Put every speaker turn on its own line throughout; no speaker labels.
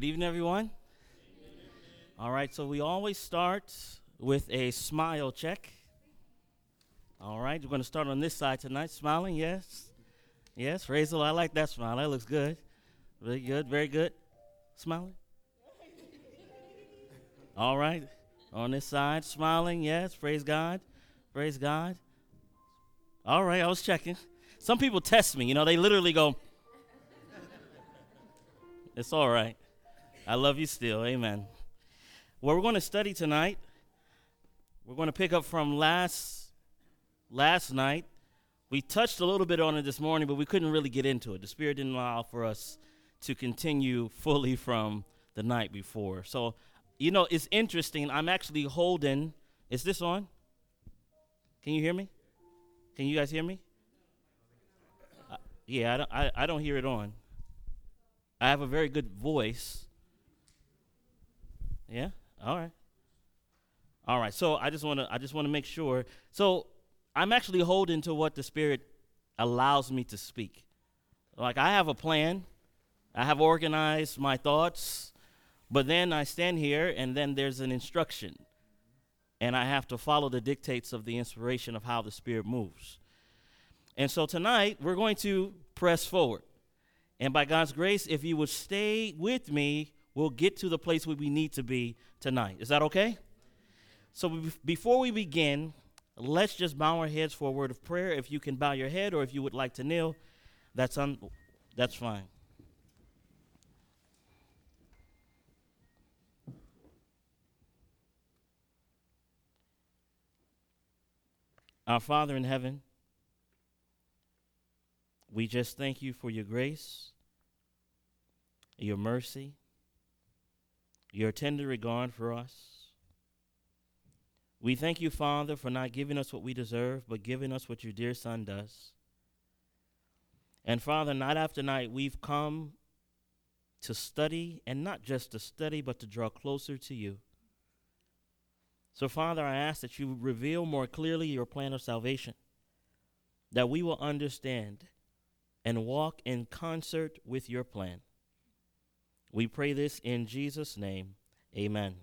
Good evening, everyone. All right, so we always start with a smile check. All right, we're going to start on this side tonight. Smiling, yes. Yes, Razel, I like that smile. That looks good. Very good, very good. Smiling? All right, on this side, smiling, yes. Praise God. Praise God. All right, I was checking. Some people test me, you know, they literally go, it's all right. I love you still. Amen. What we're going to study tonight. We're going to pick up from last last night. We touched a little bit on it this morning, but we couldn't really get into it. The Spirit didn't allow for us to continue fully from the night before. So, you know, it's interesting. I'm actually holding. Is this on? Can you hear me? Can you guys hear me? Uh, yeah, I don't, I, I don't hear it on. I have a very good voice, yeah. All right. All right. So I just want to I just want to make sure. So I'm actually holding to what the Spirit allows me to speak. Like I have a plan. I have organized my thoughts, but then I stand here and then there's an instruction. And I have to follow the dictates of the inspiration of how the Spirit moves. And so tonight we're going to press forward. And by God's grace, if you would stay with me, we'll get to the place where we need to be tonight. Is that okay? So before we begin, let's just bow our heads for a word of prayer. If you can bow your head or if you would like to kneel, that's un- that's fine. Our Father in heaven, we just thank you for your grace, your mercy, your tender regard for us. We thank you, Father, for not giving us what we deserve, but giving us what your dear Son does. And Father, night after night, we've come to study, and not just to study, but to draw closer to you. So, Father, I ask that you reveal more clearly your plan of salvation, that we will understand and walk in concert with your plan. We pray this in Jesus' name. Amen.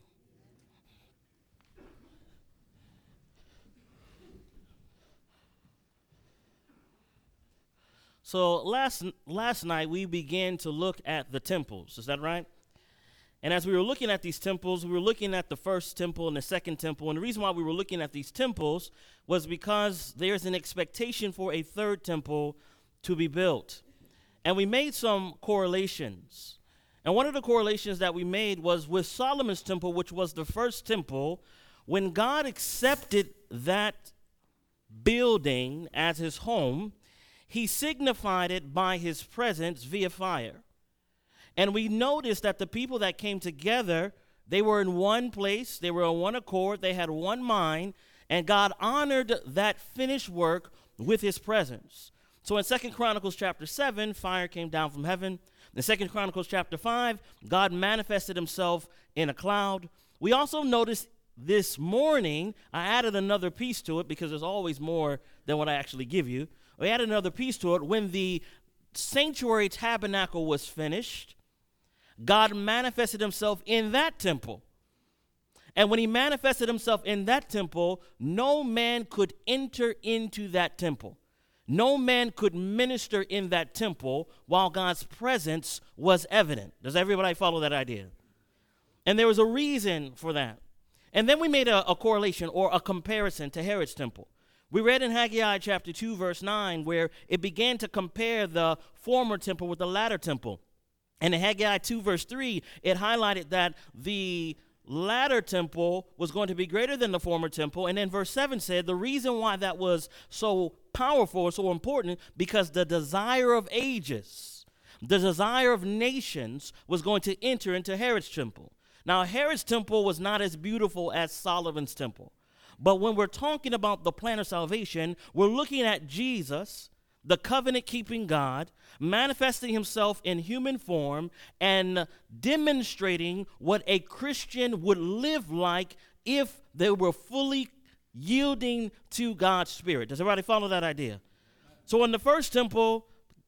So last last night we began to look at the temples. Is that right? And as we were looking at these temples, we were looking at the first temple and the second temple. And the reason why we were looking at these temples was because there's an expectation for a third temple to be built. And we made some correlations. And one of the correlations that we made was with Solomon's temple, which was the first temple, when God accepted that building as his home, he signified it by his presence via fire. And we noticed that the people that came together, they were in one place, they were on one accord, they had one mind, and God honored that finished work with his presence. So in Second Chronicles chapter 7, fire came down from heaven in Second Chronicles chapter 5, God manifested himself in a cloud. We also notice this morning, I added another piece to it because there's always more than what I actually give you. We added another piece to it. When the sanctuary tabernacle was finished, God manifested himself in that temple. And when he manifested himself in that temple, no man could enter into that temple. No man could minister in that temple while God's presence was evident. Does everybody follow that idea? And there was a reason for that. And then we made a, a, correlation or a comparison to Herod's temple. We read in Haggai chapter 2, verse 9, where it began to compare the former temple with the latter temple. And in Haggai 2, verse 3, it highlighted that the latter temple was going to be greater than the former temple. And then verse 7 said the reason why that was so powerful or so important because the desire of ages, the desire of nations was going to enter into Herod's temple. Now, Herod's temple was not as beautiful as Solomon's temple. But when we're talking about the plan of salvation, we're looking at Jesus, the covenant keeping God, manifesting himself in human form and demonstrating what a Christian would live like if they were fully yielding to God's Spirit. Does everybody follow that idea? So, in the first temple,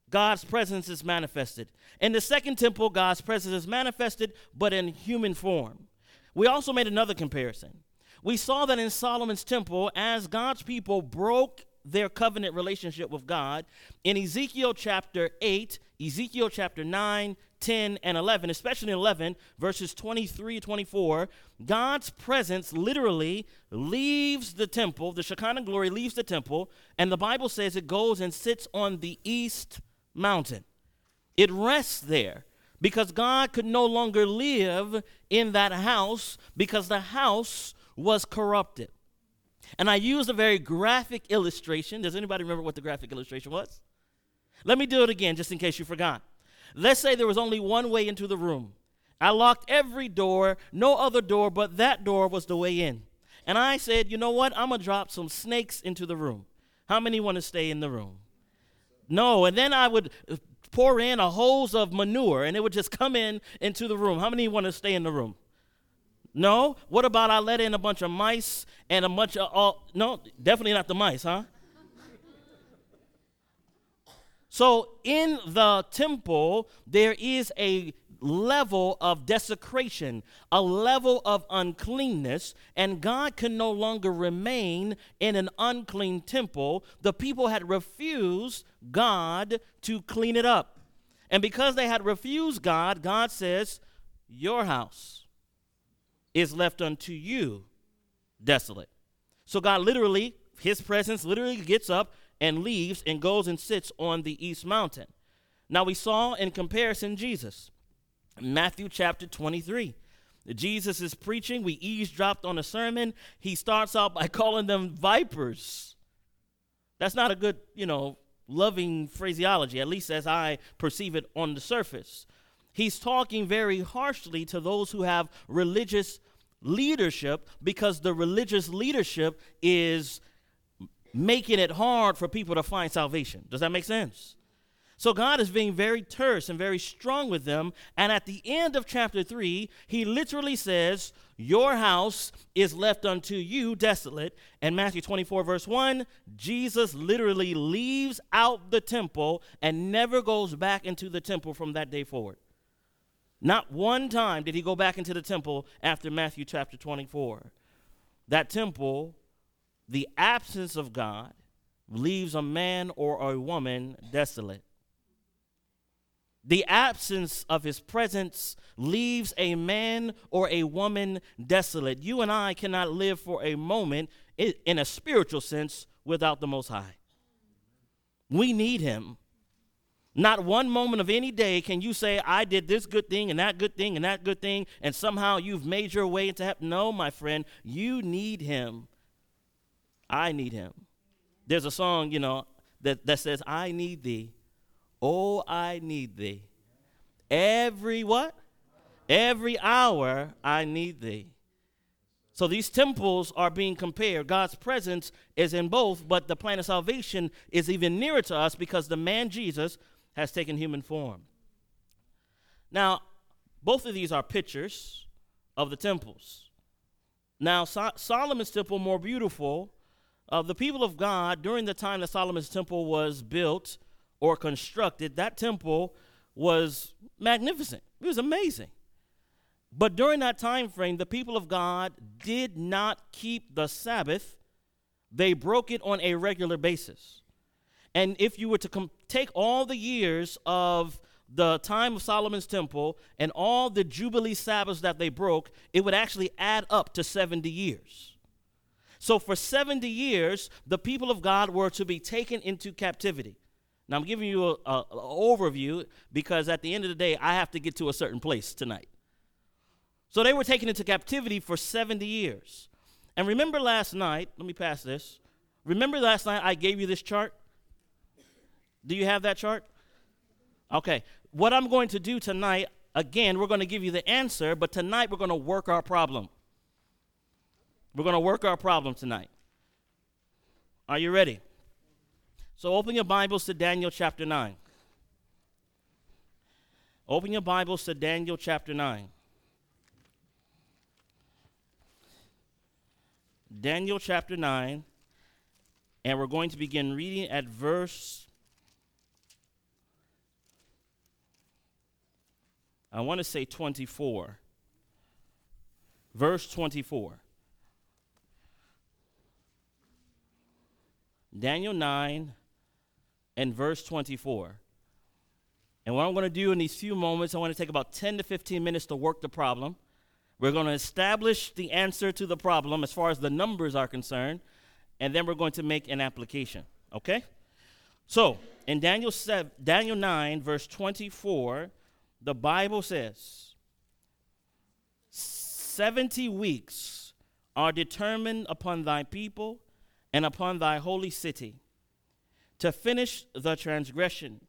God's presence is manifested. In the second temple, God's presence is manifested, but in human form. We also made another comparison. We saw that in Solomon's temple, as God's people broke their covenant relationship with God, in Ezekiel chapter 8, Ezekiel chapter 9, 10, and 11, especially 11, verses 23 24, God's presence literally leaves the temple, the Shekinah glory leaves the temple, and the Bible says it goes and sits on the east mountain. It rests there because God could no longer live in that house because the house was corrupted. And I used a very graphic illustration. Does anybody remember what the graphic illustration was? Let me do it again just in case you forgot. Let's say there was only one way into the room. I locked every door, no other door but that door was the way in. And I said, you know what? I'm going to drop some snakes into the room. How many want to stay in the room? No. And then I would uh, pour in a hose of manure and it would just come in into the room. How many want to stay in the room? No. What about I let in a bunch of mice and a bunch of all? No, definitely not the mice, huh? So in the temple, there is a level of desecration, a level of uncleanness, and God can no longer remain in an unclean temple. The people had refused God to clean it up. And because they had refused God, God says, Your house is left unto you desolate. So God literally, his presence literally gets up and leaves and goes and sits on the east mountain. Now we saw in comparison Jesus, Matthew chapter 23. Jesus is preaching. We eavesdropped on a sermon. He starts out by calling them vipers. That's not a good, you know, loving phraseology, at least as I perceive it on the surface. He's talking very harshly to those who have religious leadership because the religious leadership is making it hard for people to find salvation. Does that make sense? So God is being very terse and very strong with them. And at the end of chapter 3, he literally says, Your house is left unto you desolate. And Matthew 24, verse 1, Jesus literally leaves out the temple and never goes back into the temple from that day forward. Not one time did he go back into the temple after Matthew chapter 24. That temple the absence of God leaves a man or a woman desolate. The absence of his presence leaves a man or a woman desolate. You and I cannot live for a moment, in a spiritual sense, without the Most High. We need him. Not one moment of any day can you say, I did this good thing and that good thing and that good thing, and somehow you've made your way into heaven. No, my friend, you need him I need him. There's a song, you know, that, that says, I need thee. Oh, I need thee. Every what? Every hour I need thee. So these temples are being compared. God's presence is in both, but the plan of salvation is even nearer to us because the man Jesus has taken human form. Now, both of these are pictures of the temples. Now, so- Solomon's temple more beautiful uh, the people of God, during the time that Solomon's temple was built or constructed, that temple was magnificent. It was amazing. But during that time frame, the people of God did not keep the Sabbath, they broke it on a regular basis. And if you were to com- take all the years of the time of Solomon's temple and all the Jubilee Sabbaths that they broke, it would actually add up to 70 years. So for 70 years, the people of God were to be taken into captivity. Now I'm giving you an overview because at the end of the day, I have to get to a certain place tonight. So they were taken into captivity for 70 years. And remember last night, let me pass this. Remember last night I gave you this chart? Do you have that chart? Okay. What I'm going to do tonight, again, we're going to give you the answer, but tonight we're going to work our problem. We're going to work our problem tonight. Are you ready? So open your Bibles to Daniel chapter 9. Open your Bibles to Daniel chapter 9. Daniel chapter 9, and we're going to begin reading at verse. I want to say 24. Verse 24. Daniel 9 and verse 24. And what I'm going to do in these few moments, I want to take about 10 to 15 minutes to work the problem. We're going to establish the answer to the problem as far as the numbers are concerned, and then we're going to make an application. Okay? So, in Daniel, 7, Daniel 9, verse 24, the Bible says 70 weeks are determined upon thy people and upon thy holy city, to finish the transgression,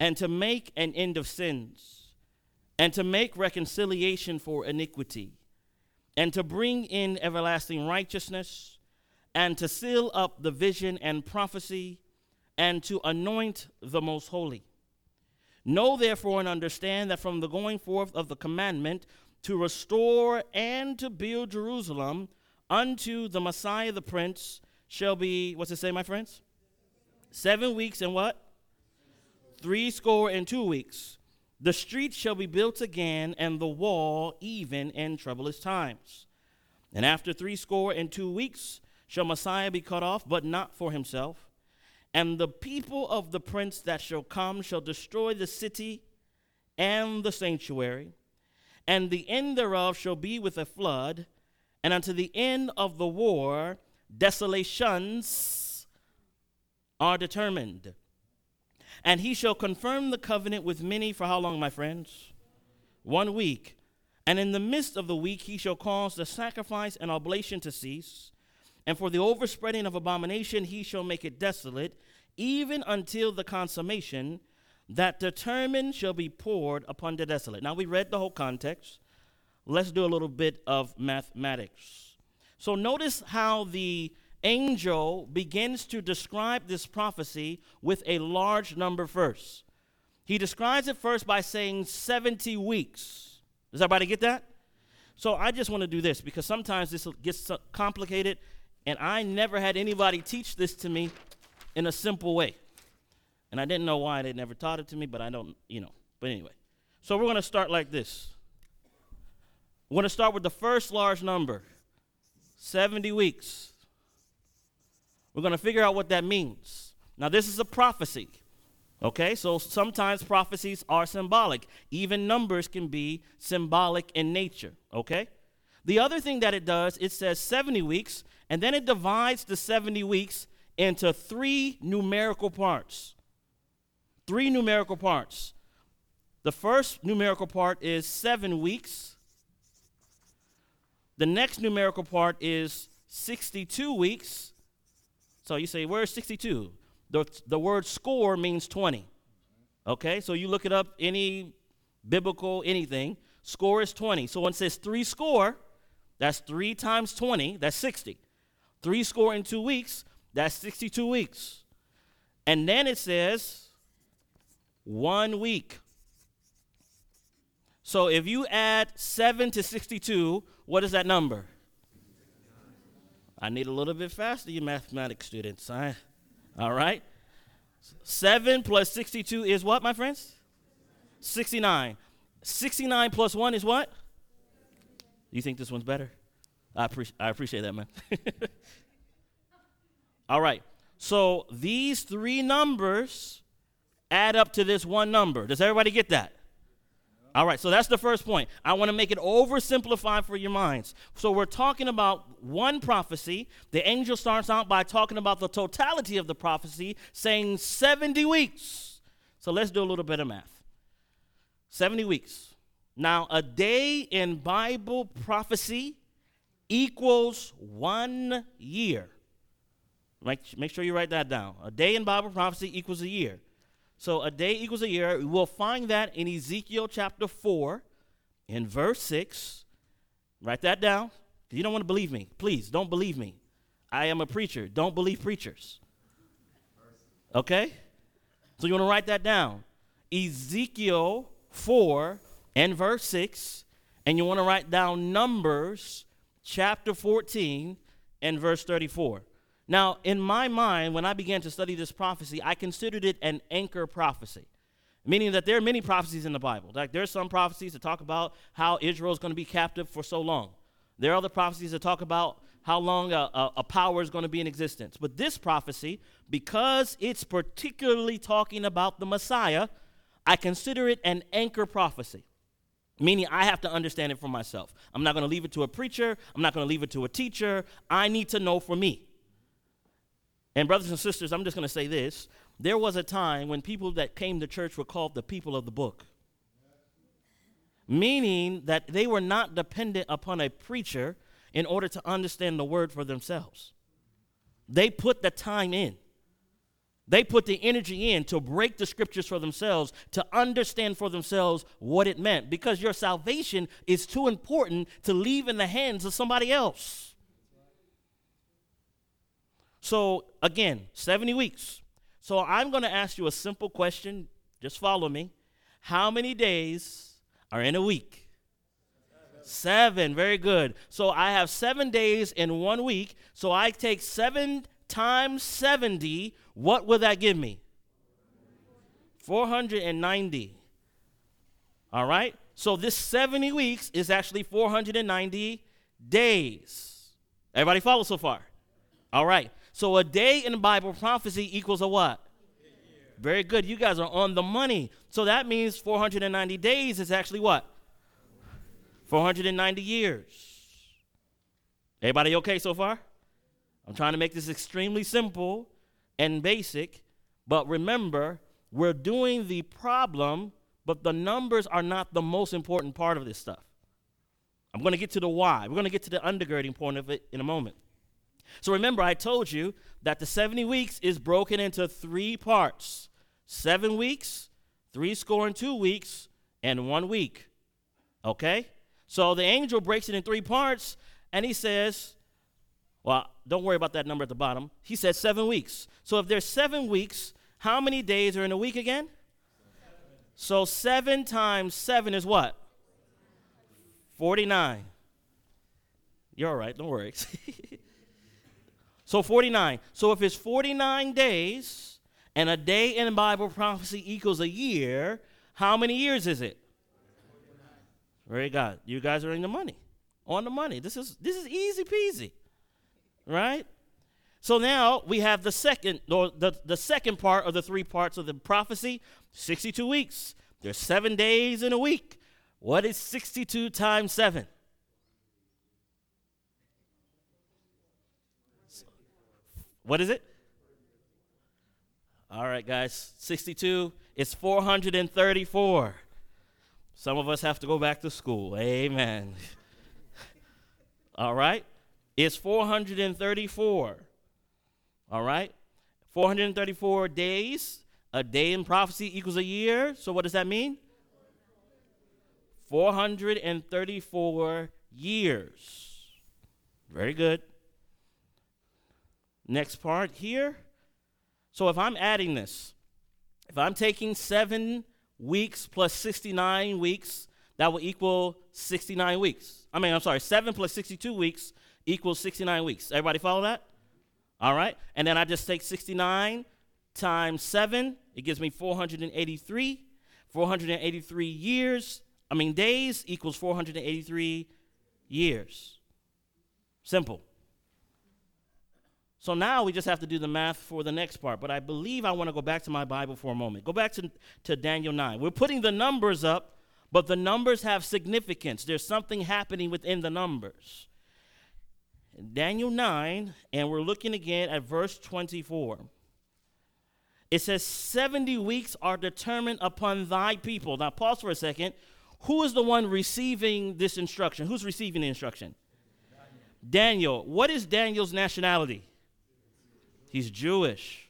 and to make an end of sins, and to make reconciliation for iniquity, and to bring in everlasting righteousness, and to seal up the vision and prophecy, and to anoint the most holy. Know therefore and understand that from the going forth of the commandment to restore and to build Jerusalem unto the Messiah the Prince, shall be, what's it say, my friends? Seven weeks and what? Three score and two weeks. The streets shall be built again, and the wall even in troublous times. And after threescore and two weeks shall Messiah be cut off, but not for himself. And the people of the prince that shall come shall destroy the city and the sanctuary. And the end thereof shall be with a flood, and unto the end of the war desolations are determined. And he shall confirm the covenant with many for how long, my friends? One week. And in the midst of the week, he shall cause the sacrifice and oblation to cease. And for the overspreading of abomination, he shall make it desolate, even until the consummation that determined shall be poured upon the desolate. Now, we read the whole context. Let's do a little bit of mathematics. So notice how the angel begins to describe this prophecy with a large number first. He describes it first by saying 70 weeks. Does everybody get that? So I just want to do this because sometimes this gets complicated, and I never had anybody teach this to me in a simple way. And I didn't know why they never taught it to me, but I don't, you know. But anyway. So we're going to start like this. We're going to start with the first large number 70 weeks. We're going to figure out what that means. Now, this is a prophecy. Okay, so sometimes prophecies are symbolic. Even numbers can be symbolic in nature. Okay? The other thing that it does, it says 70 weeks, and then it divides the 70 weeks into three numerical parts. Three numerical parts. The first numerical part is seven weeks. The next numerical part is 62 weeks. So you say, where's 62? The, the word score means 20. Okay, so you look it up, any biblical anything, score is 20. So when it says three score, that's three times 20, that's 60. Three score in two weeks, that's 62 weeks. And then it says one week. So if you add 7 to 62, what is that number? I need a little bit faster, you mathematics students. I, all right? 7 plus 62 is what, my friends? 69. 69 plus 1 is what? You think this one's better? I, pre- I appreciate that, man. all right. So these three numbers add up to this one number. Does everybody get that? All right, so that's the first point. I want to make it oversimplified for your minds. So we're talking about one prophecy. The angel starts out by talking about the totality of the prophecy, saying 70 weeks. So let's do a little bit of math. 70 weeks. Now, a day in Bible prophecy equals one year. Make, make sure you write that down. A day in Bible prophecy equals a year. So a day equals a year. We'll find that in Ezekiel chapter 4 in verse 6. Write that down. You don't want to believe me. Please don't believe me. I am a preacher. Don't believe preachers. Okay? So you want to write that down. Ezekiel 4 and verse 6. And you want to write down Numbers chapter 14 and verse 34. Now, in my mind, when I began to study this prophecy, I considered it an anchor prophecy, meaning that there are many prophecies in the Bible. Like there are some prophecies that talk about how Israel is going to be captive for so long. There are other prophecies that talk about how long a, a, a power is going to be in existence. But this prophecy, because it's particularly talking about the Messiah, I consider it an anchor prophecy meaning I have to understand it for myself. I'm not going to leave it to a preacher, I'm not going to leave it to a teacher. I need to know for me. And, brothers and sisters, I'm just going to say this. There was a time when people that came to church were called the people of the book, meaning that they were not dependent upon a preacher in order to understand the word for themselves. They put the time in, they put the energy in to break the scriptures for themselves, to understand for themselves what it meant, because your salvation is too important to leave in the hands of somebody else. So, again, 70 weeks. So, I'm going to ask you a simple question. Just follow me. How many days are in a week? Seven. Very good. So, I have seven days in one week. So, I take seven times 70. What will that give me? 490. All right? So, this 70 weeks is actually 490 days. Everybody follow so far? All right. So a day in Bible prophecy equals a what? Very good. You guys are on the money. So that means 490 days is actually what? 490 years. Everybody okay so far? I'm trying to make this extremely simple and basic, but remember, we're doing the problem, but the numbers are not the most important part of this stuff. I'm going to get to the why. We're going to get to the undergirding point of it in a moment. So remember, I told you that the 70 weeks is broken into three parts seven weeks, three score and two weeks, and one week. Okay? So the angel breaks it in three parts, and he says, well, don't worry about that number at the bottom. He said seven weeks. So if there's seven weeks, how many days are in a week again? Seven. So seven times seven is what? 49. You're all right, don't worry. So 49. So if it's 49 days and a day in Bible prophecy equals a year, how many years is it? Very God. You guys are in the money. On the money. This is this is easy peasy. Right? So now we have the second or the, the second part of the three parts of the prophecy, 62 weeks. There's seven days in a week. What is 62 times seven? What is it? All right, guys. 62 is 434. Some of us have to go back to school. Amen. All right? It's 434. All right? 434 days. A day in prophecy equals a year. So what does that mean? 434 years. Very good. Next part here. So if I'm adding this, if I'm taking seven weeks plus 69 weeks, that will equal 69 weeks. I mean, I'm sorry, seven plus 62 weeks equals 69 weeks. Everybody follow that? All right. And then I just take 69 times seven, it gives me 483. 483 years, I mean, days equals 483 years. Simple. So now we just have to do the math for the next part. But I believe I want to go back to my Bible for a moment. Go back to, to Daniel 9. We're putting the numbers up, but the numbers have significance. There's something happening within the numbers. Daniel 9, and we're looking again at verse 24. It says, 70 weeks are determined upon thy people. Now, pause for a second. Who is the one receiving this instruction? Who's receiving the instruction? Daniel. Daniel. What is Daniel's nationality? He's Jewish.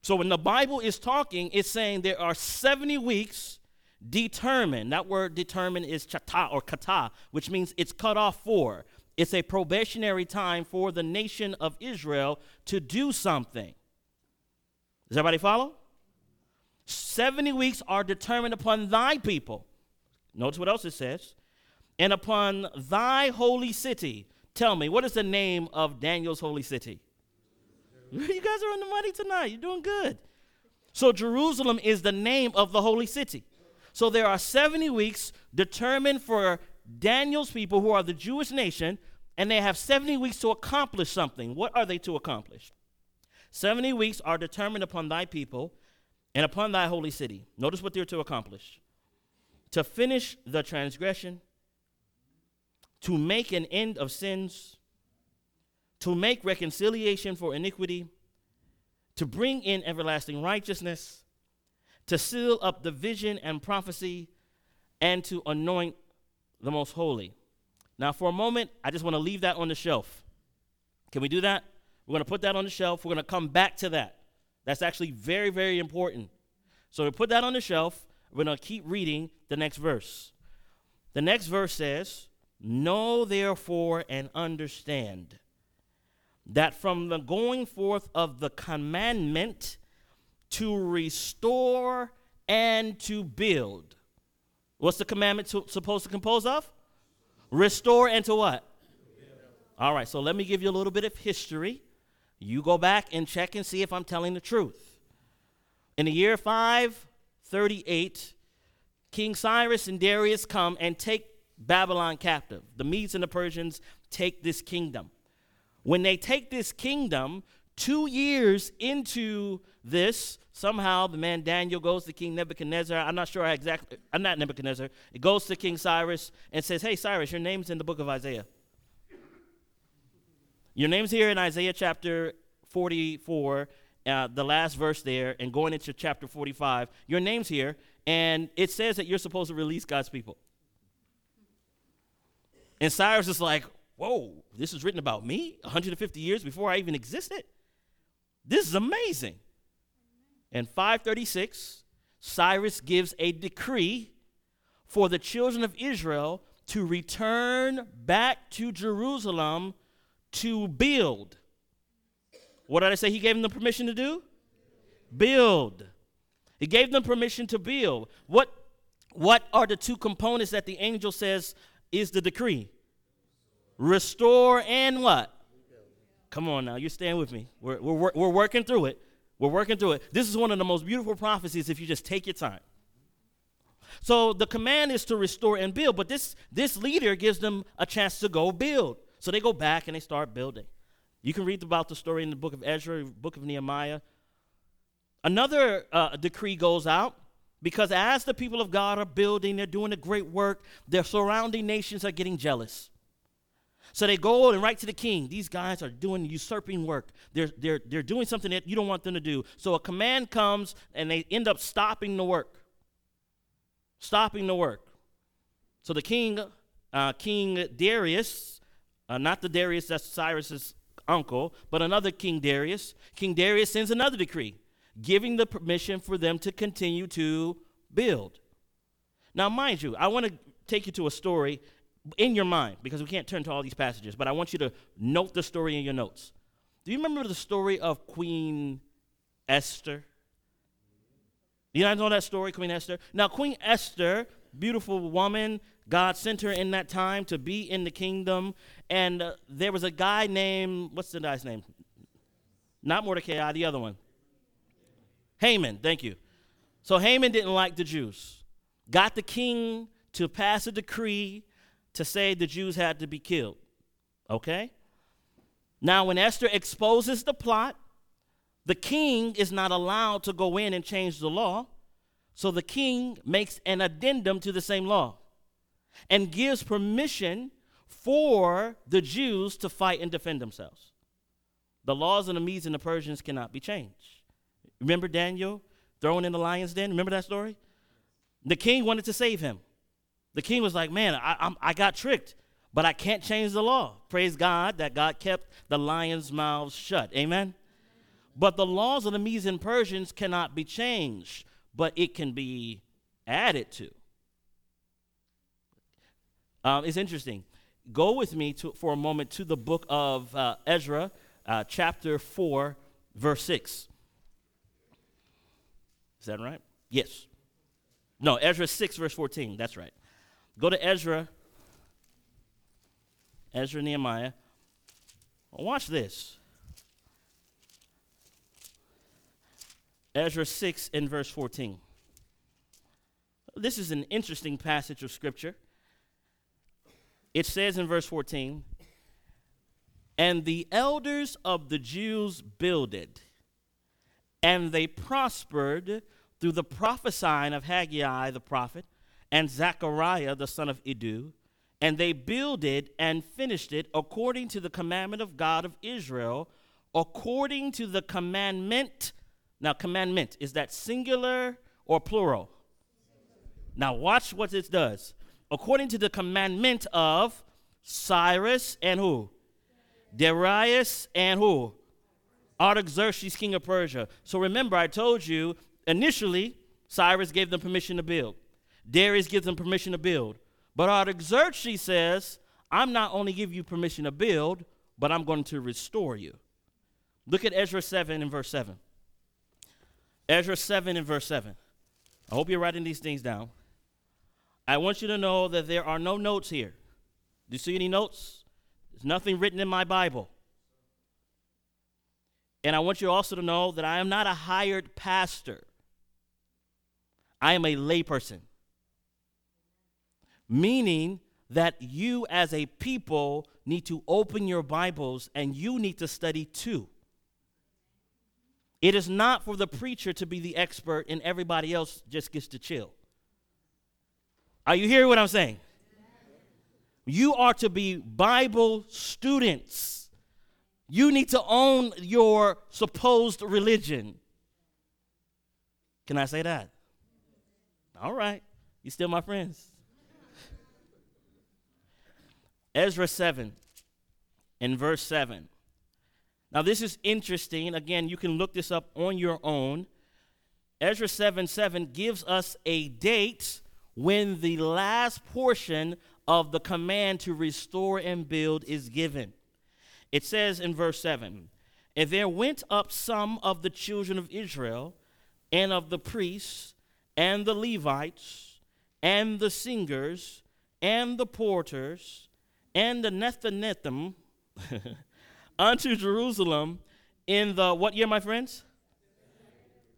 So when the Bible is talking, it's saying there are 70 weeks determined. That word determined is chata or kata, which means it's cut off for. It's a probationary time for the nation of Israel to do something. Does everybody follow? 70 weeks are determined upon thy people. Notice what else it says. And upon thy holy city. Tell me, what is the name of Daniel's holy city? you guys are on the money tonight. You're doing good. So, Jerusalem is the name of the holy city. So, there are 70 weeks determined for Daniel's people, who are the Jewish nation, and they have 70 weeks to accomplish something. What are they to accomplish? 70 weeks are determined upon thy people and upon thy holy city. Notice what they're to accomplish to finish the transgression, to make an end of sins, to make reconciliation for iniquity, to bring in everlasting righteousness, to seal up the vision and prophecy, and to anoint the most holy. Now, for a moment, I just want to leave that on the shelf. Can we do that? We're going to put that on the shelf. We're going to come back to that. That's actually very, very important. So we put that on the shelf. We're going to keep reading the next verse. The next verse says, Know therefore and understand that from the going forth of the commandment to restore and to build. What's the commandment to, supposed to compose of? Restore and to what? All right, so let me give you a little bit of history. You go back and check and see if I'm telling the truth. In the year 538, King Cyrus and Darius come and take Babylon captive. The Medes and the Persians take this kingdom when they take this kingdom, two years into this, somehow the man Daniel goes to King Nebuchadnezzar. I'm not sure exactly, I'm uh, not Nebuchadnezzar. It goes to King Cyrus and says, Hey, Cyrus, your name's in the book of Isaiah. Your name's here in Isaiah chapter 44, uh, the last verse there, and going into chapter 45. Your name's here, and it says that you're supposed to release God's people. And Cyrus is like, whoa, this is written about me 150 years before I even existed? This is amazing. And 536, Cyrus gives a decree for the children of Israel to return back to Jerusalem to build. What did I say he gave them the permission to do? Build. He gave them permission to build. What, what are the two components that the angel says is the decree? restore, and what? Come on now, you're staying with me. We're, we're, we're working through it. We're working through it. This is one of the most beautiful prophecies if you just take your time. So the command is to restore and build, but this, this leader gives them a chance to go build. So they go back and they start building. You can read about the story in the book of Ezra, book of Nehemiah. Another uh, decree goes out because as the people of God are building, they're doing a great work, their surrounding nations are getting jealous. So they go and write to the king. These guys are doing usurping work. They're, they're, they're doing something that you don't want them to do. So a command comes and they end up stopping the work. Stopping the work. So the king, uh, King Darius, uh, not the Darius that's Cyrus's uncle, but another King Darius, King Darius sends another decree giving the permission for them to continue to build. Now, mind you, I want to take you to a story in your mind because we can't turn to all these passages, but I want you to note the story in your notes. Do you remember the story of Queen Esther? Do you guys know that story, Queen Esther? Now, Queen Esther, beautiful woman, God sent her in that time to be in the kingdom, and uh, there was a guy named, what's the guy's name? Not Mordecai, the other one. Haman, thank you. So Haman didn't like the Jews. Got the king to pass a decree to say the Jews had to be killed. Okay? Now, when Esther exposes the plot, the king is not allowed to go in and change the law. So the king makes an addendum to the same law and gives permission for the Jews to fight and defend themselves. The laws of the Medes and the Persians cannot be changed. Remember Daniel thrown in the lion's den? Remember that story? The king wanted to save him. The king was like, Man, I, I'm, I got tricked, but I can't change the law. Praise God that God kept the lion's mouths shut. Amen? But the laws of the Medes and Persians cannot be changed, but it can be added to. Um, it's interesting. Go with me to, for a moment to the book of uh, Ezra, uh, chapter 4, verse 6. Is that right? Yes. No, Ezra 6, verse 14. That's right. Go to Ezra, Ezra Nehemiah. Watch this. Ezra 6 and verse 14. This is an interesting passage of scripture. It says in verse 14, and the elders of the Jews builded, and they prospered through the prophesying of Haggai the prophet, and Zechariah the son of Iddo, and they builded and finished it according to the commandment of God of Israel, according to the commandment. Now, commandment, is that singular or plural? Now, watch what this does. According to the commandment of Cyrus and who? Darius and who? Artaxerxes, king of Persia. So remember, I told you initially, Cyrus gave them permission to build. Darius gives them permission to build. But Artaxerxes says, I'm not only giving you permission to build, but I'm going to restore you. Look at Ezra 7 and verse 7. Ezra 7 and verse 7. I hope you're writing these things down. I want you to know that there are no notes here. Do you see any notes? There's nothing written in my Bible. And I want you also to know that I am not a hired pastor, I am a layperson meaning that you as a people need to open your Bibles and you need to study too. It is not for the preacher to be the expert and everybody else just gets to chill. Are you hearing what I'm saying? You are to be Bible students. You need to own your supposed religion. Can I say that? All right. You still my friends. Ezra 7 and verse 7. Now, this is interesting. Again, you can look this up on your own. Ezra 7 7 gives us a date when the last portion of the command to restore and build is given. It says in verse 7 And there went up some of the children of Israel, and of the priests, and the Levites, and the singers, and the porters, and the Nethanethim unto Jerusalem in the, what year, my friends?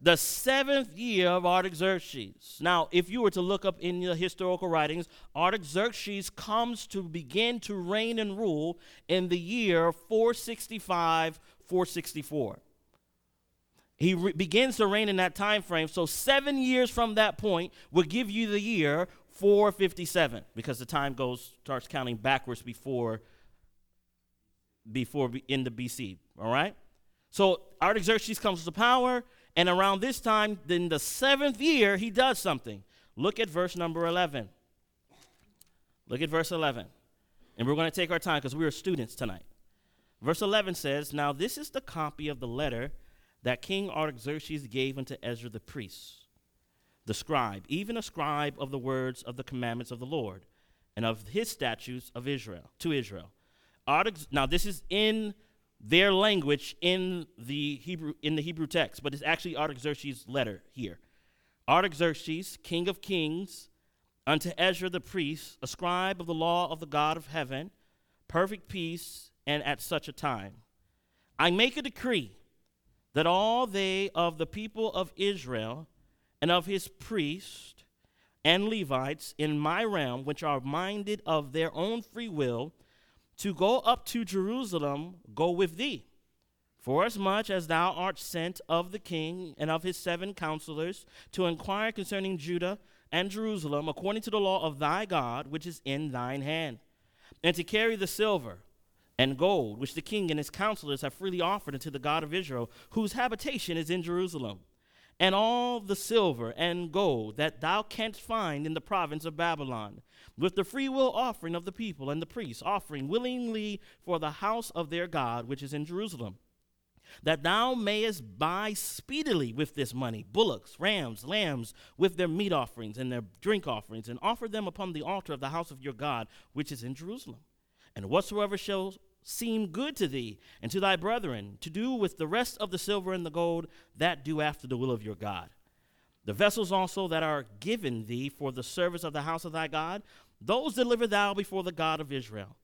The seventh year of Artaxerxes. Now, if you were to look up in the historical writings, Artaxerxes comes to begin to reign and rule in the year 465, 464 he re- begins to reign in that time frame so seven years from that point will give you the year 457 because the time goes starts counting backwards before before in the BC, all right? So Artaxerxes comes to power and around this time in the 7th year he does something. Look at verse number 11. Look at verse 11. And we're going to take our time because we are students tonight. Verse 11 says, Now this is the copy of the letter that King Artaxerxes gave unto Ezra the priest the scribe, even a scribe of the words of the commandments of the Lord and of his statutes of Israel to Israel. Now this is in their language in the Hebrew in the Hebrew text, but it's actually Artaxerxes' letter here. Artaxerxes, king of kings, unto Ezra the priest, a scribe of the law of the God of heaven, perfect peace, and at such a time. I make a decree that all they of the people of Israel and of his priests and Levites in my realm, which are minded of their own free will, to go up to Jerusalem, go with thee. Forasmuch as thou art sent of the king and of his seven counselors to inquire concerning Judah and Jerusalem according to the law of thy God, which is in thine hand, and to carry the silver and gold which the king and his counselors have freely offered unto the God of Israel, whose habitation is in Jerusalem and all the silver and gold that thou canst find in the province of Babylon, with the freewill offering of the people and the priests, offering willingly for the house of their God which is in Jerusalem, that thou mayest buy speedily with this money bullocks, rams, lambs, with their meat offerings and their drink offerings, and offer them upon the altar of the house of your God which is in Jerusalem. And whatsoever shall seem good to thee and to thy brethren, to do with the rest of the silver and the gold, that do after the will of your God. The vessels also that are given thee for the service of the house of thy God, those deliver thou before the God of Israel.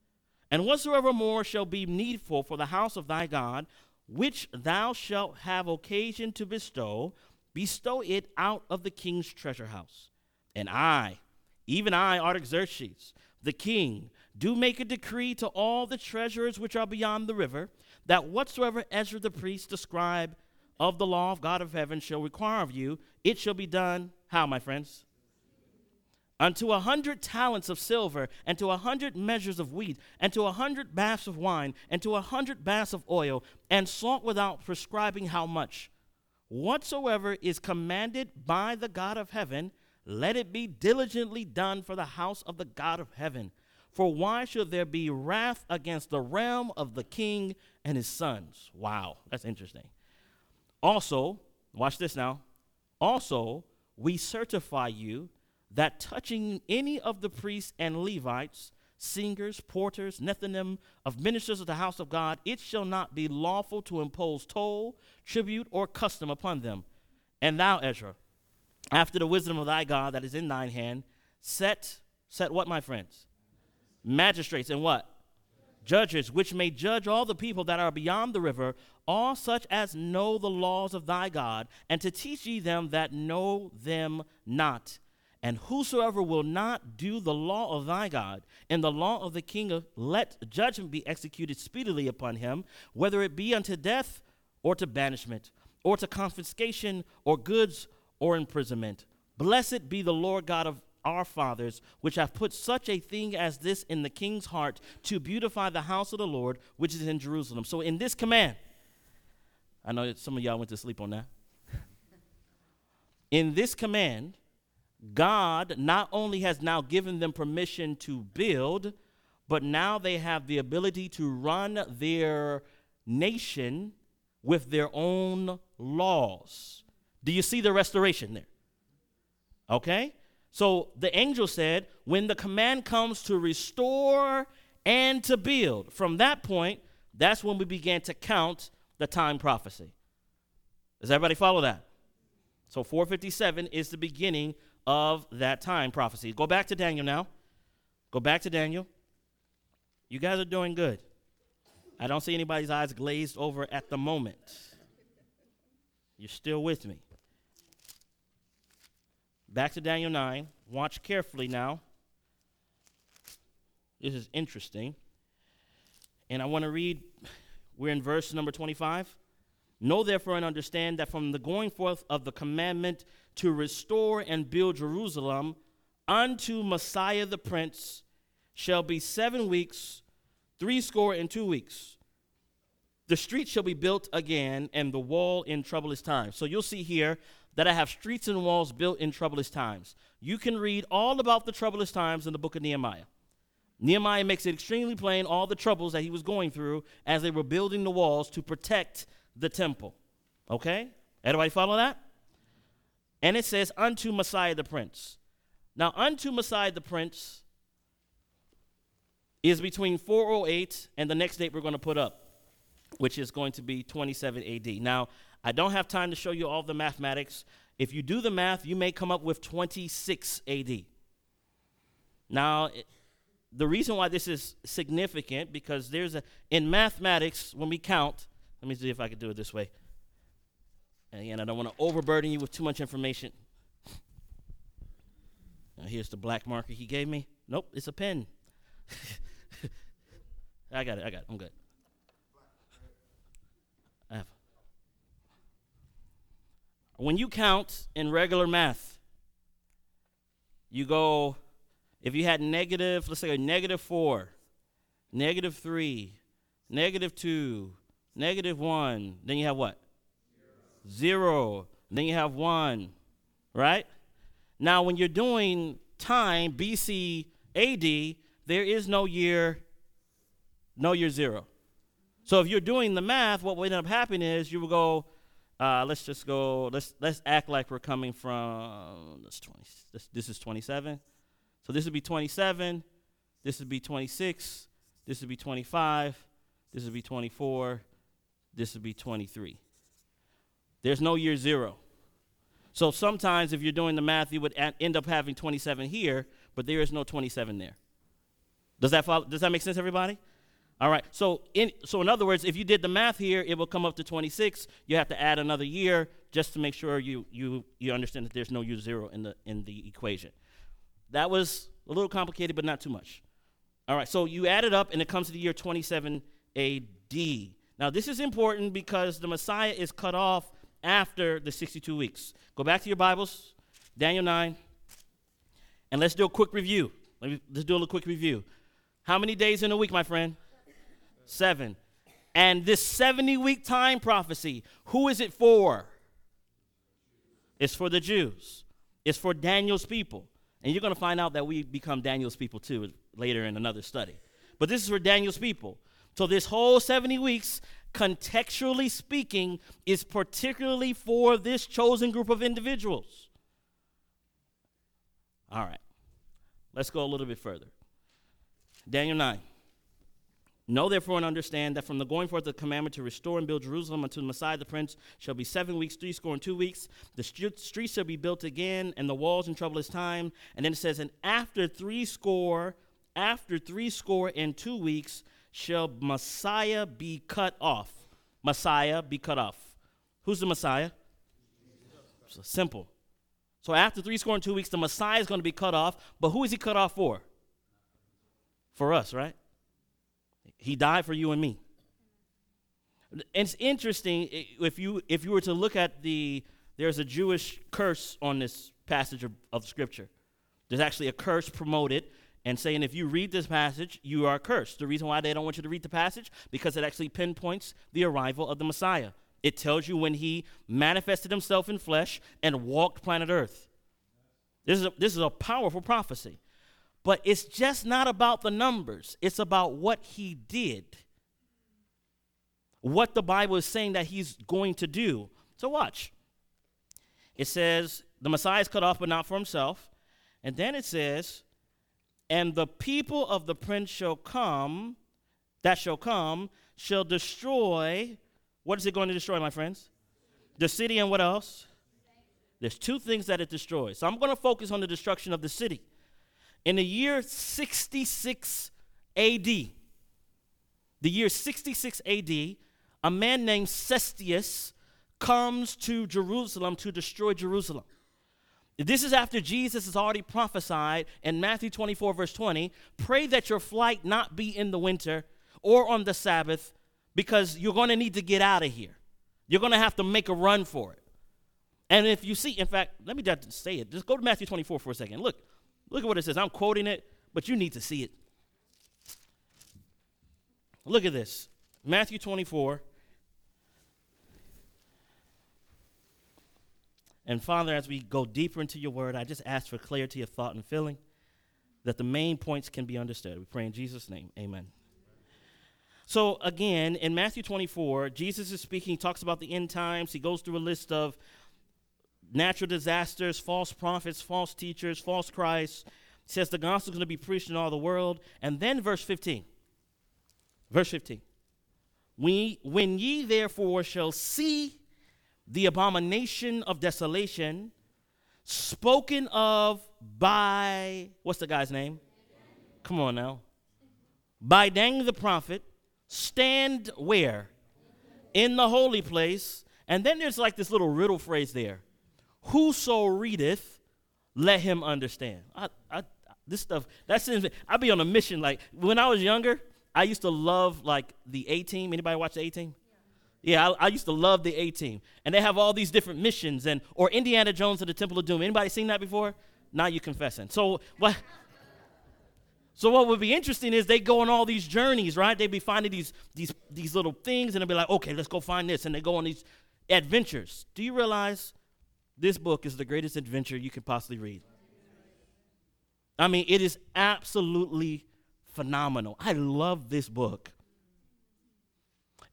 And whatsoever more shall be needful for the house of thy God, which thou shalt have occasion to bestow, bestow it out of the king's treasure house. And I, even I, Artaxerxes, the king, do make a decree to all the treasurers which are beyond the river, that whatsoever Ezra the priest, the scribe of the law of God of heaven, shall require of you, it shall be done. How, my friends? unto a hundred talents of silver, and to a hundred measures of wheat, and to a hundred baths of wine, and to a hundred baths of oil, and salt without prescribing how much. Whatsoever is commanded by the God of heaven, let it be diligently done for the house of the God of heaven. For why should there be wrath against the realm of the king and his sons? Wow, that's interesting. Also, watch this now. Also, we certify you that touching any of the priests and Levites, singers, porters, Nethinim, of ministers of the house of God, it shall not be lawful to impose toll, tribute, or custom upon them. And thou, Ezra, after the wisdom of thy God that is in thine hand, set, set what, my friends? magistrates and what? Judges, which may judge all the people that are beyond the river, all such as know the laws of thy God, and to teach ye them that know them not. And whosoever will not do the law of thy God and the law of the king, of, let judgment be executed speedily upon him, whether it be unto death or to banishment, or to confiscation, or goods, or imprisonment. Blessed be the Lord God of our fathers, which have put such a thing as this in the king's heart to beautify the house of the Lord, which is in Jerusalem. So, in this command, I know that some of y'all went to sleep on that. in this command, God not only has now given them permission to build, but now they have the ability to run their nation with their own laws. Do you see the restoration there? Okay? So the angel said, when the command comes to restore and to build, from that point, that's when we began to count the time prophecy. Does everybody follow that? So 457 is the beginning of that time prophecy. Go back to Daniel now. Go back to Daniel. You guys are doing good. I don't see anybody's eyes glazed over at the moment. You're still with me. Back to Daniel 9. Watch carefully now. This is interesting. And I want to read, we're in verse number 25. Know therefore and understand that from the going forth of the commandment to restore and build Jerusalem unto Messiah the Prince shall be seven weeks, threescore and two weeks. The street shall be built again, and the wall in troublous time. So you'll see here that I have streets and walls built in troublous times. You can read all about the troublous times in the book of Nehemiah. Nehemiah makes it extremely plain all the troubles that he was going through as they were building the walls to protect the temple. Okay? Everybody follow that? And it says, Unto Messiah the Prince. Now, unto Messiah the Prince is between 408 and the next date we're going to put up, which is going to be 27 AD. Now, I don't have time to show you all the mathematics. If you do the math, you may come up with 26 AD. Now, the reason why this is significant because there's a in mathematics when we count. Let me see if I can do it this way. And again, I don't want to overburden you with too much information. Now, here's the black marker he gave me. Nope, it's a pen. I got it. I got it. I'm good. When you count in regular math, you go, if you had negative, let's say a negative four, negative three, negative two, negative one, then you have what? Zero. Zero. Then you have one, right? Now, when you're doing time, BC, AD, there is no year, no year zero. So if you're doing the math, what will end up happening is you will go uh, let's just go. Let's let's act like we're coming from this twenty. This, this is twenty seven. So this would be twenty seven. This would be twenty six. This would be twenty five. This would be twenty four. This would be twenty three. There's no year zero. So sometimes if you're doing the math, you would a- end up having 27 here, but there is no 27 there. Does that follow? Does that make sense, everybody? All right. So in so in other words, if you did the math here, it will come up to 26. You have to add another year just to make sure you you you understand that there's no u zero in the in the equation. That was a little complicated, but not too much. All right. So you add it up, and it comes to the year 27 A.D. Now this is important because the Messiah is cut off after the 62 weeks. Go back to your Bibles, Daniel 9, and let's do a quick review. Let me, let's do a little quick review. How many days in a week, my friend? Seven. And this 70 week time prophecy, who is it for? It's for the Jews, it's for Daniel's people. And you're going to find out that we become Daniel's people too later in another study. But this is for Daniel's people. So, this whole 70 weeks, contextually speaking, is particularly for this chosen group of individuals. All right, let's go a little bit further. Daniel 9. Know therefore and understand that from the going forth of the commandment to restore and build Jerusalem unto the Messiah the Prince shall be seven weeks, three score and two weeks. The streets shall be built again, and the walls in troublous time. And then it says, and after three score, after three score and two weeks shall Messiah be cut off. Messiah be cut off. Who's the Messiah? So simple. So after three score and two weeks, the Messiah is going to be cut off. But who is he cut off for? For us, right? He died for you and me. It's interesting if you if you were to look at the there's a Jewish curse on this passage of, of scripture. There's actually a curse promoted and saying if you read this passage, you are cursed. The reason why they don't want you to read the passage because it actually pinpoints the arrival of the Messiah. It tells you when he manifested himself in flesh and walked planet Earth. This is a, this is a powerful prophecy. But it's just not about the numbers, it's about what he did. What the Bible is saying that he's going to do. So watch. It says, the Messiah is cut off, but not for himself. And then it says, and the people of the prince shall come, that shall come, shall destroy. What is it going to destroy, my friends? The city and what else? There's two things that it destroys. So I'm going to focus on the destruction of the city. In the year 66 AD, the year 66 AD, a man named Cestius comes to Jerusalem to destroy Jerusalem. This is after Jesus has already prophesied in Matthew 24, verse 20 pray that your flight not be in the winter or on the Sabbath, because you're going to need to get out of here. You're going to have to make a run for it. And if you see, in fact, let me just say it. Just go to Matthew 24 for a second. Look, Look at what it says. I'm quoting it, but you need to see it. Look at this Matthew 24. And Father, as we go deeper into your word, I just ask for clarity of thought and feeling that the main points can be understood. We pray in Jesus' name. Amen. So, again, in Matthew 24, Jesus is speaking, talks about the end times. He goes through a list of natural disasters, false prophets, false teachers, false Christ. says the gospel is going to be preached in all the world. And then verse 15. Verse 15. We, when ye therefore shall see the abomination of desolation spoken of by, what's the guy's name? Come on now. By Daniel the prophet, stand where? In the holy place. And then there's like this little riddle phrase there Whoso readeth, let him understand. I, I, this stuff, that's, I'd be on a mission. Like, when I was younger, I used to love, like, the A team. Anybody watch the A team? Yeah, I, I, used to love the A team. And they have all these different missions and or Indiana Jones to the Temple of Doom. Anybody seen that before? Now you confessing. So what So what would be interesting is they go on all these journeys, right? They'd be finding these these these little things and they'd be like, okay, let's go find this. And they go on these adventures. Do you realize this book is the greatest adventure you can possibly read. I mean, it is absolutely phenomenal. I love this book.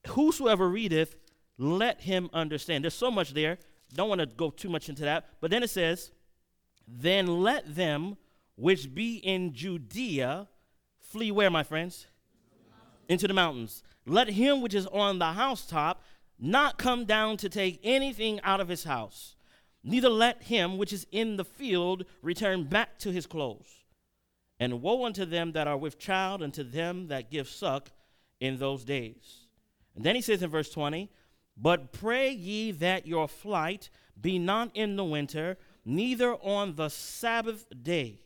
Whosoever readeth, let him understand. There's so much there. Don't want to go too much into that. But then it says, Then let them which be in Judea flee where, my friends? Into the mountains. Let him which is on the housetop not come down to take anything out of his house. Neither let him which is in the field return back to his clothes. And woe unto them that are with child, and to them that give suck in those days. And then he says in verse 20, But pray ye that your flight be not in the winter, neither on the Sabbath day.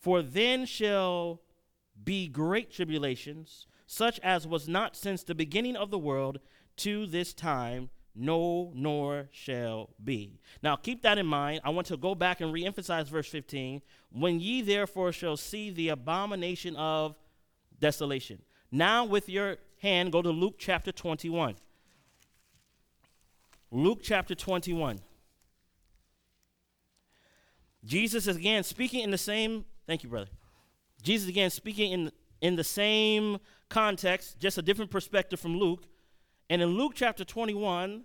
For then shall be great tribulations, such as was not since the beginning of the world to this time, no nor shall be. Now keep that in mind. I want to go back and reemphasize verse 15. When ye therefore shall see the abomination of desolation. Now with your hand go to Luke chapter 21. Luke chapter 21. Jesus is again speaking in the same thank you brother. Jesus again speaking in in the same context, just a different perspective from Luke. And in Luke chapter 21,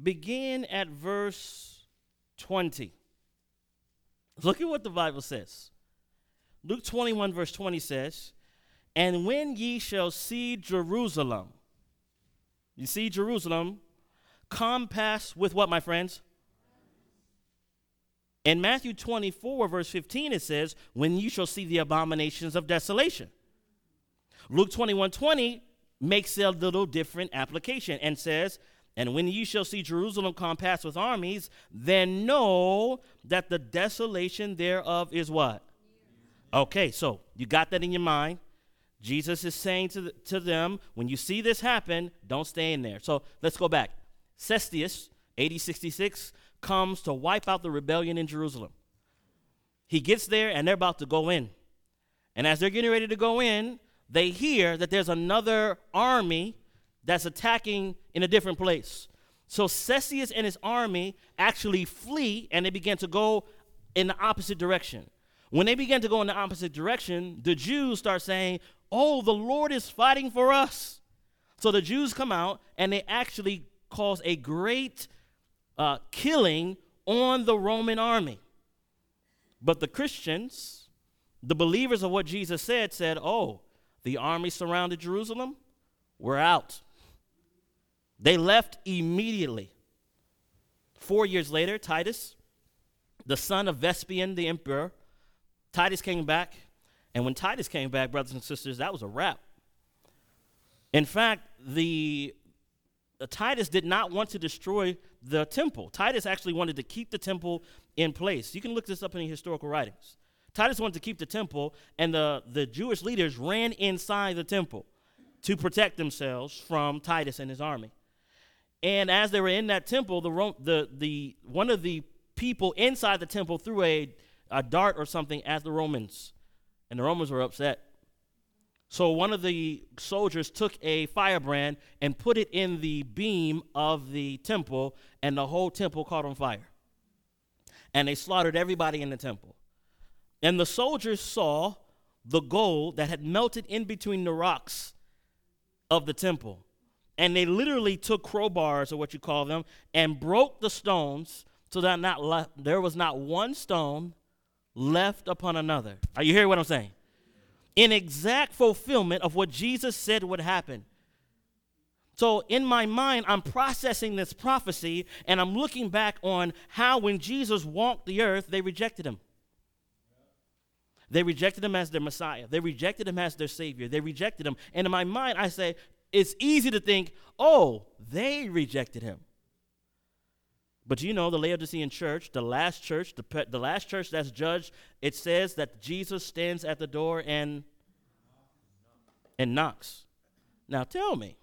begin at verse 20. Look at what the Bible says. Luke 21, verse 20 says, And when ye shall see Jerusalem, you see Jerusalem, compass with what, my friends? In Matthew 24, verse 15, it says, When you shall see the abominations of desolation. Luke 21, 20 makes a little different application and says, And when you shall see Jerusalem compassed with armies, then know that the desolation thereof is what? Okay, so you got that in your mind. Jesus is saying to, the, to them, when you see this happen, don't stay in there. So let's go back. Cestius, 8066, comes to wipe out the rebellion in Jerusalem. He gets there and they're about to go in. And as they're getting ready to go in, they hear that there's another army that's attacking in a different place. So Cestius and his army actually flee and they begin to go in the opposite direction. When they begin to go in the opposite direction, the Jews start saying, Oh, the Lord is fighting for us. So the Jews come out and they actually cause a great uh, killing on the Roman army. But the Christians, the believers of what Jesus said, said, Oh, the army surrounded Jerusalem, were out. They left immediately. Four years later, Titus, the son of Vespasian, the emperor, Titus came back. And when Titus came back, brothers and sisters, that was a wrap. In fact, the, the Titus did not want to destroy the temple. Titus actually wanted to keep the temple in place. You can look this up in the historical writings. Titus wanted to keep the temple, and the, the Jewish leaders ran inside the temple to protect themselves from Titus and his army. And as they were in that temple, the, the, the, one of the people inside the temple threw a, a dart or something at the Romans, and the Romans were upset. So one of the soldiers took a firebrand and put it in the beam of the temple, and the whole temple caught on fire. And they slaughtered everybody in the temple. And the soldiers saw the gold that had melted in between the rocks of the temple. And they literally took crowbars, or what you call them, and broke the stones so that not le- there was not one stone left upon another. Are you hearing what I'm saying? In exact fulfillment of what Jesus said would happen. So, in my mind, I'm processing this prophecy and I'm looking back on how when Jesus walked the earth, they rejected him. They rejected him as their Messiah. They rejected him as their Savior. They rejected him. And in my mind, I say, it's easy to think, oh, they rejected him. But you know, the Laodicean church, the last church, the, pe- the last church that's judged, it says that Jesus stands at the door and, and knocks. Now tell me,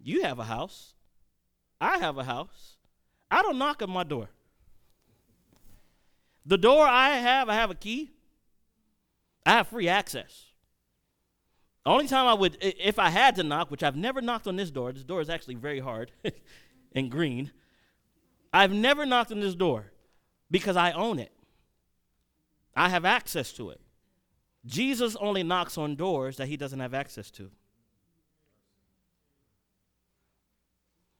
you have a house. I have a house. I don't knock at my door. The door I have, I have a key. I have free access. The only time I would, if I had to knock, which I've never knocked on this door, this door is actually very hard and green. I've never knocked on this door because I own it, I have access to it. Jesus only knocks on doors that he doesn't have access to.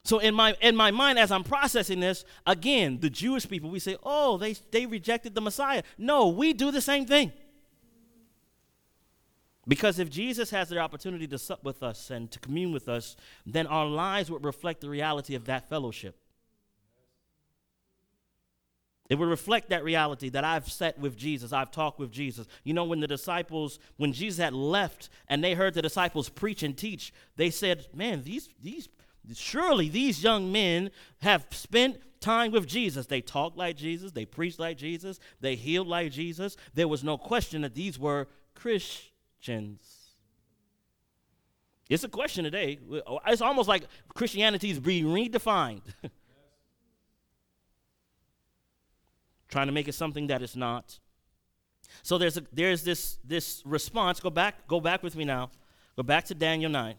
So in my in my mind, as I'm processing this, again, the Jewish people, we say, oh, they, they rejected the Messiah. No, we do the same thing. Because if Jesus has the opportunity to sup with us and to commune with us, then our lives would reflect the reality of that fellowship. It would reflect that reality that I've sat with Jesus, I've talked with Jesus. You know, when the disciples, when Jesus had left and they heard the disciples preach and teach, they said, Man, these, these, surely these young men have spent time with Jesus. They talked like Jesus, they preached like Jesus, they healed like Jesus. There was no question that these were Christians questions. It's a question today. It's almost like Christianity is being redefined. Trying to make it something that it's not. So there's, a, there's this, this response. Go back, go back with me now. Go back to Daniel 9.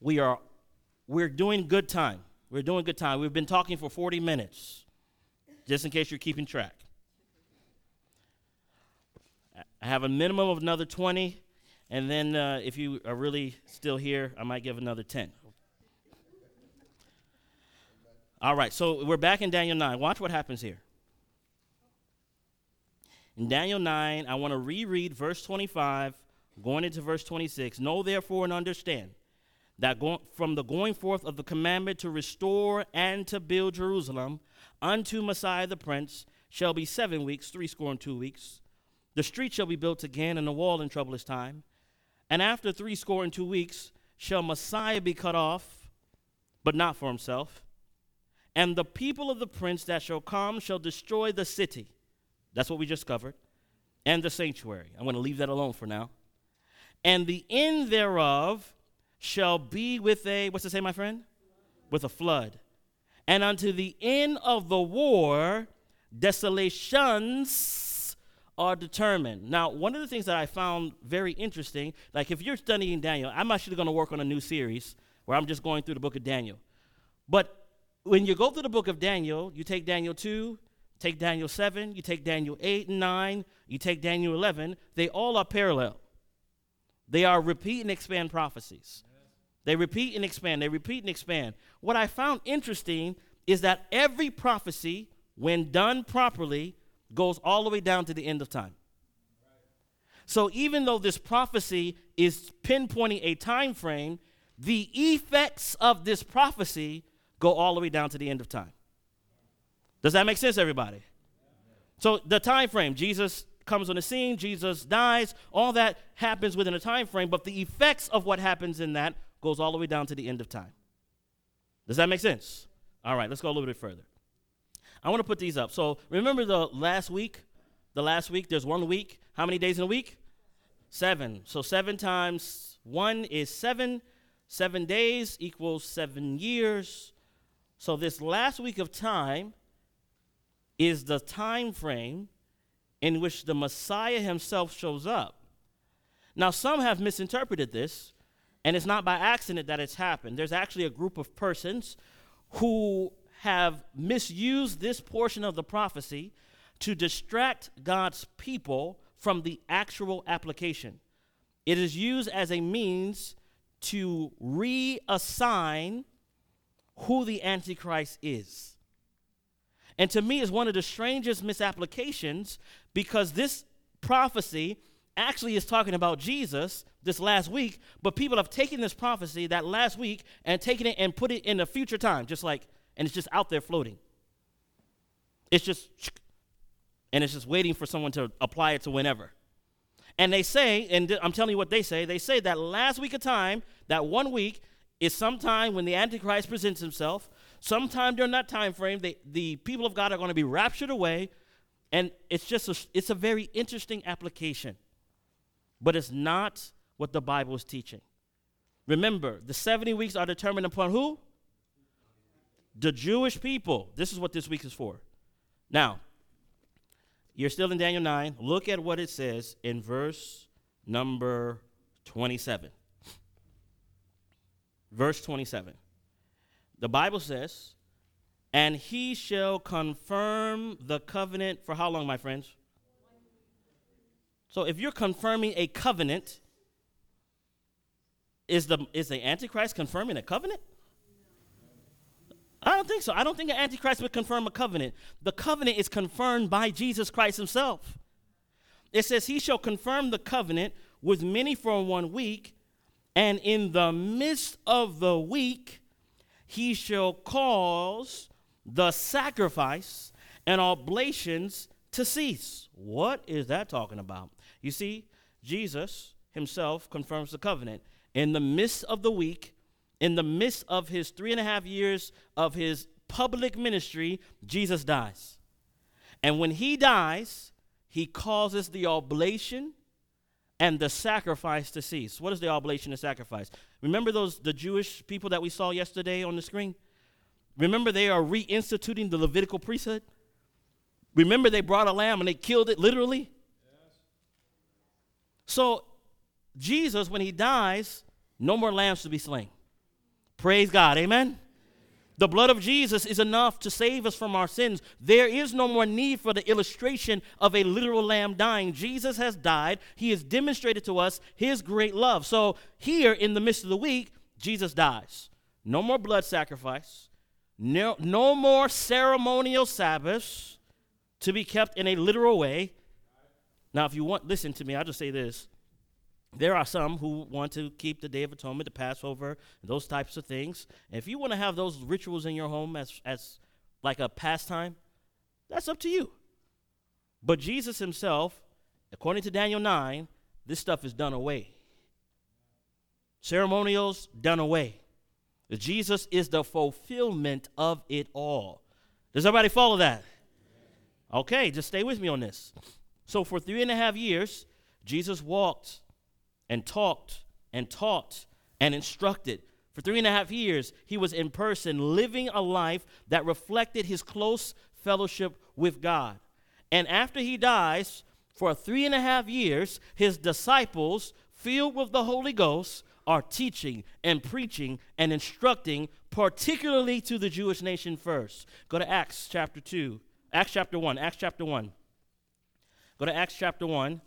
We are we're doing good time. We're doing good time. We've been talking for 40 minutes, just in case you're keeping track. I have a minimum of another 20, and then uh, if you are really still here, I might give another 10. All right, so we're back in Daniel 9. Watch what happens here. In Daniel 9, I want to reread verse 25, going into verse 26. Know therefore and understand that go- from the going forth of the commandment to restore and to build Jerusalem unto Messiah the Prince shall be seven weeks, three score and two weeks. The street shall be built again, and the wall in troublous time. And after threescore and two weeks shall Messiah be cut off, but not for himself. And the people of the prince that shall come shall destroy the city. That's what we just covered. And the sanctuary. I'm going to leave that alone for now. And the end thereof shall be with a, what's it say, my friend? With a flood. And unto the end of the war, desolations are determined. Now, one of the things that I found very interesting, like if you're studying Daniel, I'm actually going to work on a new series where I'm just going through the book of Daniel. But when you go through the book of Daniel, you take Daniel 2, take Daniel 7, you take Daniel 8 and 9, you take Daniel 11, they all are parallel. They are repeat and expand prophecies. They repeat and expand, they repeat and expand. What I found interesting is that every prophecy, when done properly, goes all the way down to the end of time. So even though this prophecy is pinpointing a time frame, the effects of this prophecy go all the way down to the end of time. Does that make sense everybody? So the time frame, Jesus comes on the scene, Jesus dies, all that happens within a time frame, but the effects of what happens in that goes all the way down to the end of time. Does that make sense? All right, let's go a little bit further. I want to put these up. So remember the last week? The last week, there's one week. How many days in a week? Seven. So seven times one is seven. Seven days equals seven years. So this last week of time is the time frame in which the Messiah himself shows up. Now, some have misinterpreted this, and it's not by accident that it's happened. There's actually a group of persons who have misused this portion of the prophecy to distract God's people from the actual application. It is used as a means to reassign who the Antichrist is. And to me, is one of the strangest misapplications because this prophecy actually is talking about Jesus this last week, but people have taken this prophecy that last week and taken it and put it in the future time, just like and it's just out there floating. It's just, and it's just waiting for someone to apply it to whenever. And they say, and I'm telling you what they say, they say that last week of time, that one week, is sometime when the Antichrist presents himself, sometime during that time frame, they, the people of God are going to be raptured away. And it's just a, it's a very interesting application, but it's not what the Bible is teaching. Remember, the 70 weeks are determined upon who? The Jewish people, this is what this week is for. Now, you're still in Daniel 9. Look at what it says in verse number 27. Verse 27. The Bible says, And he shall confirm the covenant for how long, my friends? So if you're confirming a covenant, is the, is the Antichrist confirming a covenant? I don't think so. I don't think an antichrist would confirm a covenant. The covenant is confirmed by Jesus Christ himself. It says, He shall confirm the covenant with many for one week, and in the midst of the week, he shall cause the sacrifice and oblations to cease. What is that talking about? You see, Jesus himself confirms the covenant. In the midst of the week, in the midst of his three and a half years of his public ministry, Jesus dies. And when he dies, he causes the oblation and the sacrifice to cease. What is the oblation and sacrifice? Remember those the Jewish people that we saw yesterday on the screen? Remember they are reinstituting the Levitical priesthood? Remember they brought a lamb and they killed it literally? Yes. So Jesus when he dies, no more lambs to be slain. Praise God. Amen. The blood of Jesus is enough to save us from our sins. There is no more need for the illustration of a literal lamb dying. Jesus has died. He has demonstrated to us his great love. So, here in the midst of the week, Jesus dies. No more blood sacrifice, no, no more ceremonial Sabbaths to be kept in a literal way. Now, if you want, listen to me, I'll just say this there are some who want to keep the Day of Atonement, the Passover, those types of things. if you want to have those rituals in your home as, as like a pastime, that's up to you. But Jesus himself, according to Daniel 9, this stuff is done away. Ceremonials done away. Jesus is the fulfillment of it all. Does everybody follow that? Okay, just stay with me on this. So, for three and a half years, Jesus walked and talked and taught and instructed. For three and a half years, he was in person living a life that reflected his close fellowship with God. And after he dies, for three and a half years, his disciples, filled with the Holy Ghost, are teaching and preaching and instructing, particularly to the Jewish nation first. Go to Acts chapter 2, Acts chapter 1, Acts chapter 1. Go to Acts chapter 1.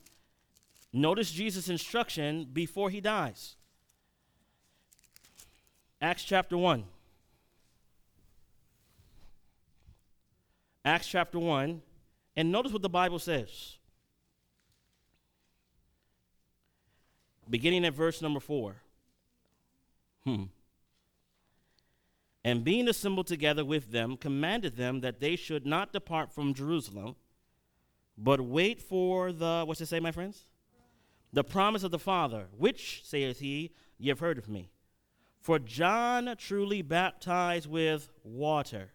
Notice Jesus' instruction before he dies. Acts chapter 1. Acts chapter 1, and notice what the Bible says. Beginning at verse number 4. Hmm. And being assembled together with them, commanded them that they should not depart from Jerusalem, but wait for the, what's it say, my friends? the promise of the Father, which, saith he, ye have heard of me. For John truly baptized with water,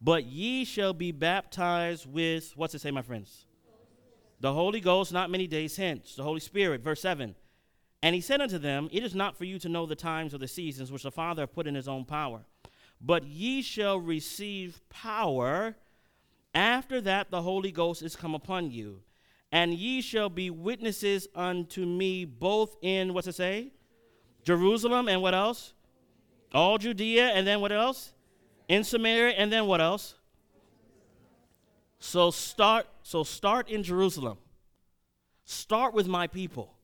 but ye shall be baptized with, what's it say, my friends? The Holy Ghost, not many days hence, the Holy Spirit. Verse 7. And he said unto them, It is not for you to know the times or the seasons which the Father hath put in his own power, but ye shall receive power after that the Holy Ghost is come upon you and ye shall be witnesses unto me both in what's it say? Jerusalem and what else? All Judea and then what else? In Samaria and then what else? So start so start in Jerusalem. Start with my people.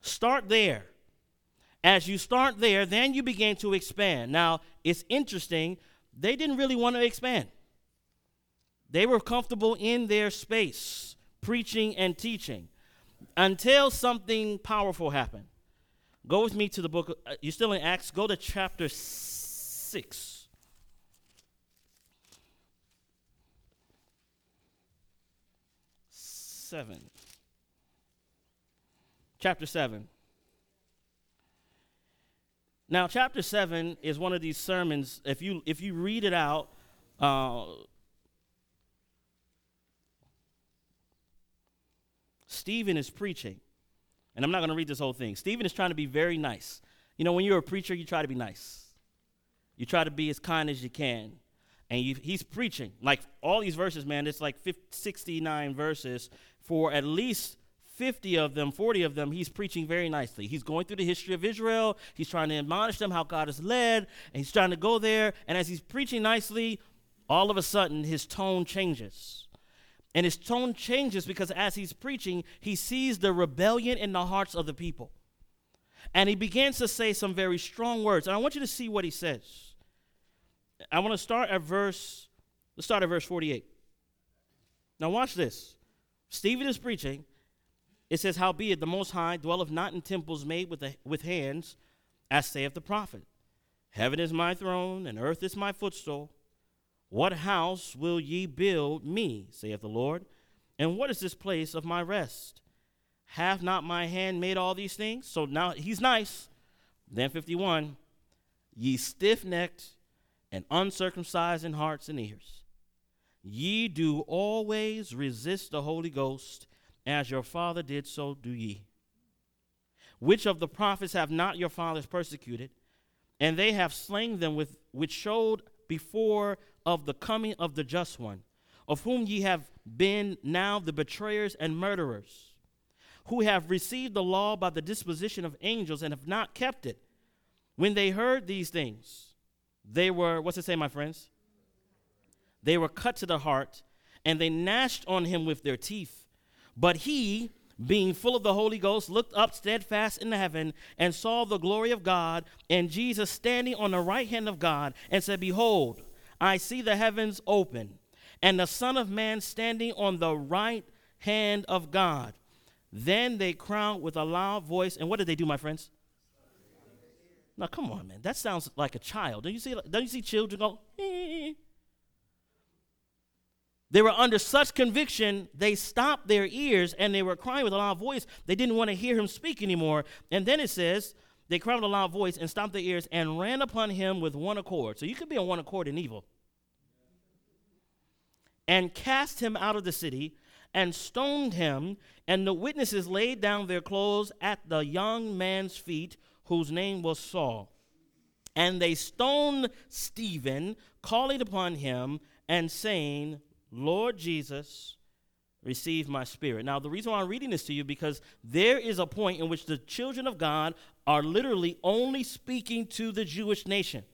Start there. As you start there, then you begin to expand. Now, it's interesting, they didn't really want to expand. They were comfortable in their space preaching and teaching until something powerful happened. Go with me to the book, uh, you're still in Acts, go to chapter 6. Seven. Chapter 7. Now, chapter 7 is one of these sermons. If you, if you read it out, uh, Stephen is preaching. And I'm not going to read this whole thing. Stephen is trying to be very nice. You know, when you're a preacher, you try to be nice, you try to be as kind as you can. And you, he's preaching. Like all these verses, man, it's like 50, 69 verses. For at least 50 of them, 40 of them, he's preaching very nicely. He's going through the history of Israel. He's trying to admonish them how God has led. And he's trying to go there. And as he's preaching nicely, all of a sudden his tone changes. And his tone changes because as he's preaching, he sees the rebellion in the hearts of the people. And he begins to say some very strong words. And I want you to see what he says. I want to start at verse, let's start at verse 48. Now watch this. Stephen is preaching. It says, Howbeit the Most High dwelleth not in temples made with, the, with hands, as saith the prophet. Heaven is my throne, and earth is my footstool. What house will ye build me, saith the Lord? And what is this place of my rest? Have not my hand made all these things? So now he's nice. Then 51 Ye stiff necked and uncircumcised in hearts and ears, ye do always resist the Holy Ghost, as your father did, so do ye. Which of the prophets have not your fathers persecuted? And they have slain them with which showed before of the coming of the just one, of whom ye have been now the betrayers and murderers, who have received the law by the disposition of angels and have not kept it. When they heard these things, they were, what's it say, my friends? They were cut to the heart, and they gnashed on him with their teeth. But he, being full of the Holy Ghost, looked up steadfast in the heaven and saw the glory of God and Jesus standing on the right hand of God and said, Behold, I see the heavens open, and the Son of Man standing on the right hand of God. Then they cried with a loud voice. And what did they do, my friends? Now, come on, man. That sounds like a child. Don't you see, don't you see children go, They were under such conviction, they stopped their ears and they were crying with a loud voice. They didn't want to hear him speak anymore. And then it says, they cried with a loud voice and stopped their ears and ran upon him with one accord. So you could be on one accord in evil. And cast him out of the city and stoned him. And the witnesses laid down their clothes at the young man's feet, whose name was Saul. And they stoned Stephen, calling upon him and saying, Lord Jesus, receive my spirit. Now, the reason why I'm reading this to you because there is a point in which the children of God are literally only speaking to the Jewish nation.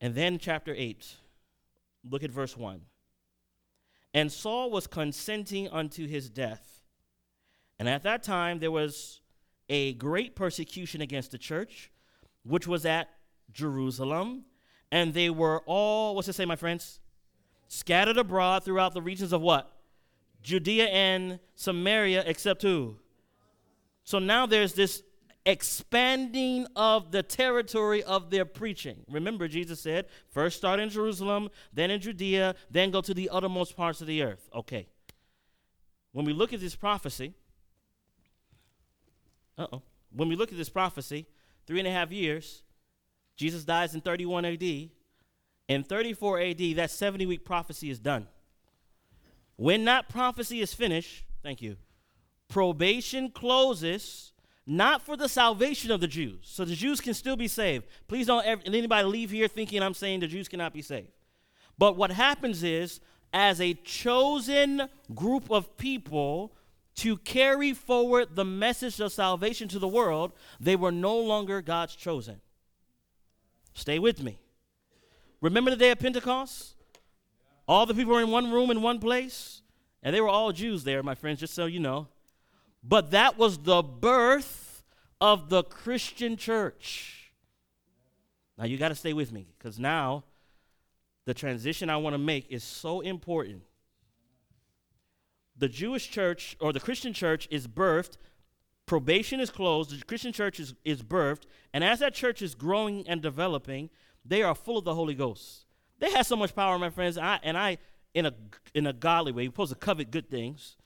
And then, chapter 8, look at verse 1. And Saul was consenting unto his death. And at that time, there was a great persecution against the church, which was at Jerusalem. And they were all, what's it say, my friends? Scattered abroad throughout the regions of what? Judea and Samaria, except who? So now there's this expanding of the territory of their preaching. Remember, Jesus said, first start in Jerusalem, then in Judea, then go to the uttermost parts of the earth. Okay. When we look at this prophecy, uh oh, when we look at this prophecy, three and a half years, Jesus dies in 31 AD. In 34 AD, that 70 week prophecy is done. When that prophecy is finished, thank you probation closes not for the salvation of the Jews. So the Jews can still be saved. Please don't ever, anybody leave here thinking I'm saying the Jews cannot be saved. But what happens is, as a chosen group of people to carry forward the message of salvation to the world, they were no longer God's chosen. Stay with me. Remember the day of Pentecost? All the people were in one room in one place, and they were all Jews there, my friends, just so you know. But that was the birth of the Christian church. Now you got to stay with me because now the transition I want to make is so important. The Jewish church or the Christian church is birthed, probation is closed, the Christian church is, is birthed, and as that church is growing and developing, they are full of the Holy Ghost. They have so much power, my friends, I, and I, in a, in a godly way, you're supposed to covet good things.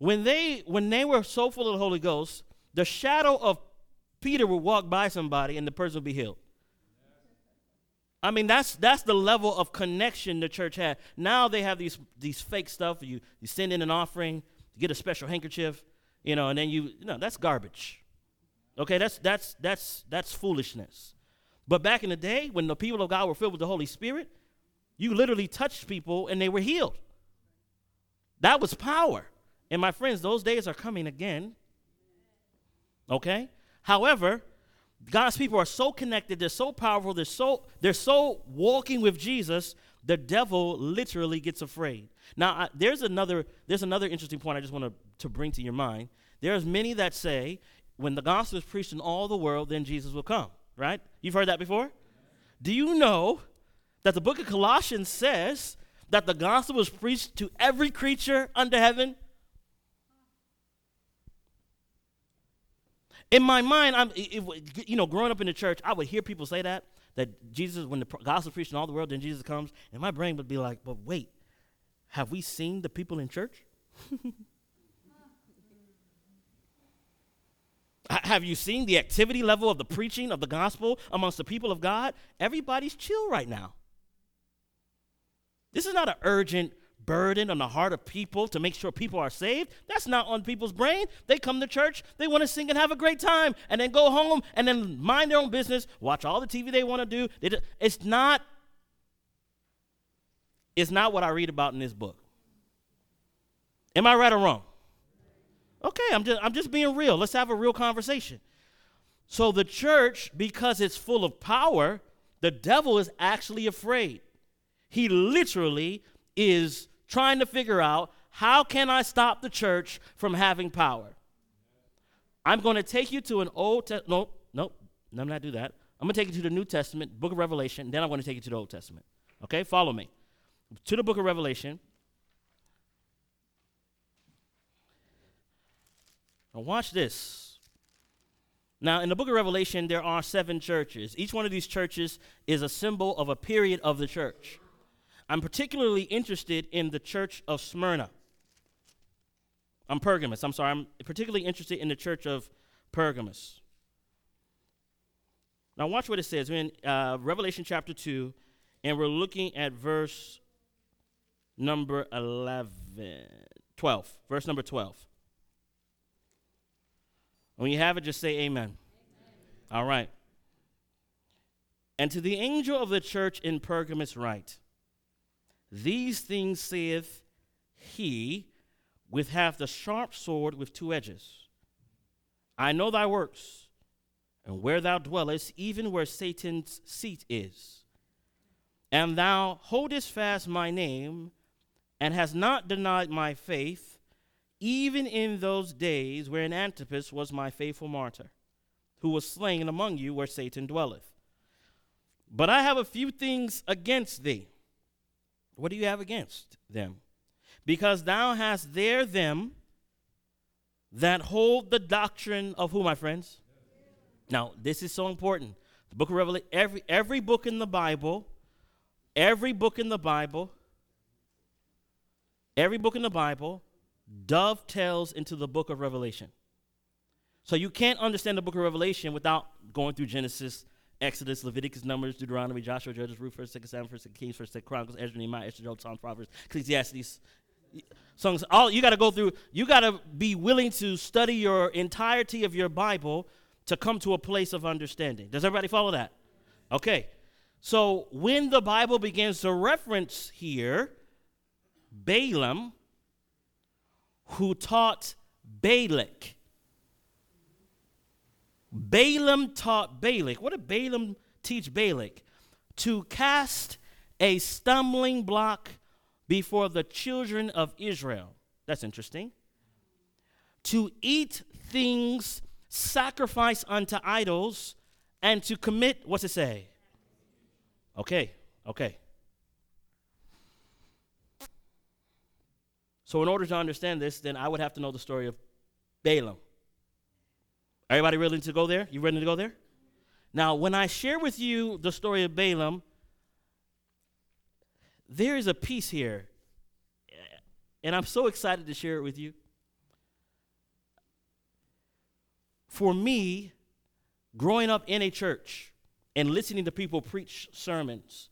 When they when they were so full of the Holy Ghost, the shadow of Peter would walk by somebody and the person would be healed. I mean, that's that's the level of connection the church had. Now they have these these fake stuff. You you send in an offering, you get a special handkerchief, you know, and then you, no, know that's garbage. Okay, that's that's that's that's foolishness. But back in the day, when the people of God were filled with the Holy Spirit, you literally touched people and they were healed. That was power. And my friends, those days are coming again. Okay? However, God's people are so connected, they're so powerful, they're so they're so walking with Jesus, the devil literally gets afraid. Now, I, there's another there's another interesting point I just want to to bring to your mind. There's many that say when the gospel is preached in all the world, then Jesus will come, right? You've heard that before? Do you know that the book of Colossians says that the gospel was preached to every creature under heaven? In my mind, I'm, you know, growing up in the church, I would hear people say that, that Jesus, when the gospel preached in all the world, then Jesus comes, and my brain would be like, but wait, have we seen the people in church? have you seen the activity level of the preaching of the gospel amongst the people of God? Everybody's chill right now. This is not an urgent, burden on the heart of people to make sure people are saved. That's not on people's brain. They come to church, they want to sing and have a great time, and then go home and then mind their own business, watch all the TV they want to do. It's not it's not what I read about in this book. Am I right or wrong? Okay, I'm just I'm just being real. Let's have a real conversation. So the church, because it's full of power, the devil is actually afraid. He literally is trying to figure out how can I stop the church from having power? I'm going to take you to an old te- no no Let I'm not do that. I'm going to take you to the New Testament, Book of Revelation, then I'm going to take you to the Old Testament. Okay, follow me to the Book of Revelation. Now watch this. Now, in the book of Revelation, there are seven churches. Each one of these churches is a symbol of a period of the church. I'm particularly interested in the church of Smyrna. I'm Pergamus. I'm sorry. I'm particularly interested in the church of Pergamus. Now, watch what it says. We're in uh, Revelation chapter 2, and we're looking at verse number 11, 12. Verse number 12. When you have it, just say amen. amen. All right. And to the angel of the church in Pergamus, write. These things saith he with half the sharp sword with two edges. I know thy works, and where thou dwellest, even where Satan's seat is. And thou holdest fast my name, and hast not denied my faith, even in those days wherein Antipas was my faithful martyr, who was slain among you where Satan dwelleth. But I have a few things against thee what do you have against them? Because thou hast there them that hold the doctrine of who, my friends? Now, this is so important. The book of Revelation, every, every book in the Bible, every book in the Bible, every book in the Bible dovetails into the book of Revelation. So you can't understand the book of Revelation without going through Genesis, Exodus, Leviticus, Numbers, Deuteronomy, Joshua, Judges, Ruth, First, Second, Samuel, First, Second Kings, First, Second Chronicles, Ezra, Nehemiah, Esther, Job, Psalms, Proverbs, Ecclesiastes, Songs. All you got to go through. You got to be willing to study your entirety of your Bible to come to a place of understanding. Does everybody follow that? Okay. So when the Bible begins to reference here Balaam, who taught Balak, Balaam taught Balak. What did Balaam teach Balak? To cast a stumbling block before the children of Israel. That's interesting. To eat things sacrificed unto idols and to commit, what's it say? Okay, okay. So, in order to understand this, then I would have to know the story of Balaam. Everybody ready to go there? You ready to go there? Now, when I share with you the story of Balaam, there is a piece here, and I'm so excited to share it with you. For me, growing up in a church and listening to people preach sermons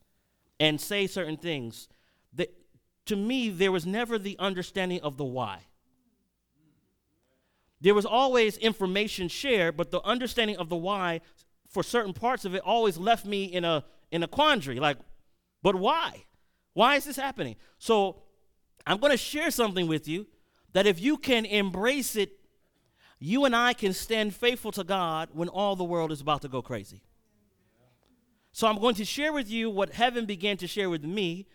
and say certain things, that to me, there was never the understanding of the why. There was always information shared, but the understanding of the why for certain parts of it always left me in a in a quandary. Like, but why? Why is this happening? So I'm going to share something with you that if you can embrace it, you and I can stand faithful to God when all the world is about to go crazy. So I'm going to share with you what heaven began to share with me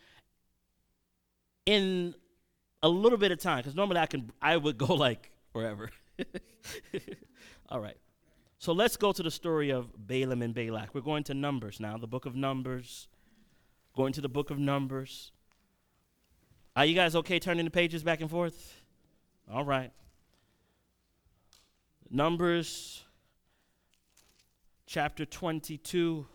in a little bit of time because normally I can I would go like forever. All right. So let's go to the story of Balaam and Balak. We're going to Numbers now, the book of Numbers. Going to the book of Numbers. Are you guys okay turning the pages back and forth? All right. Numbers chapter 22.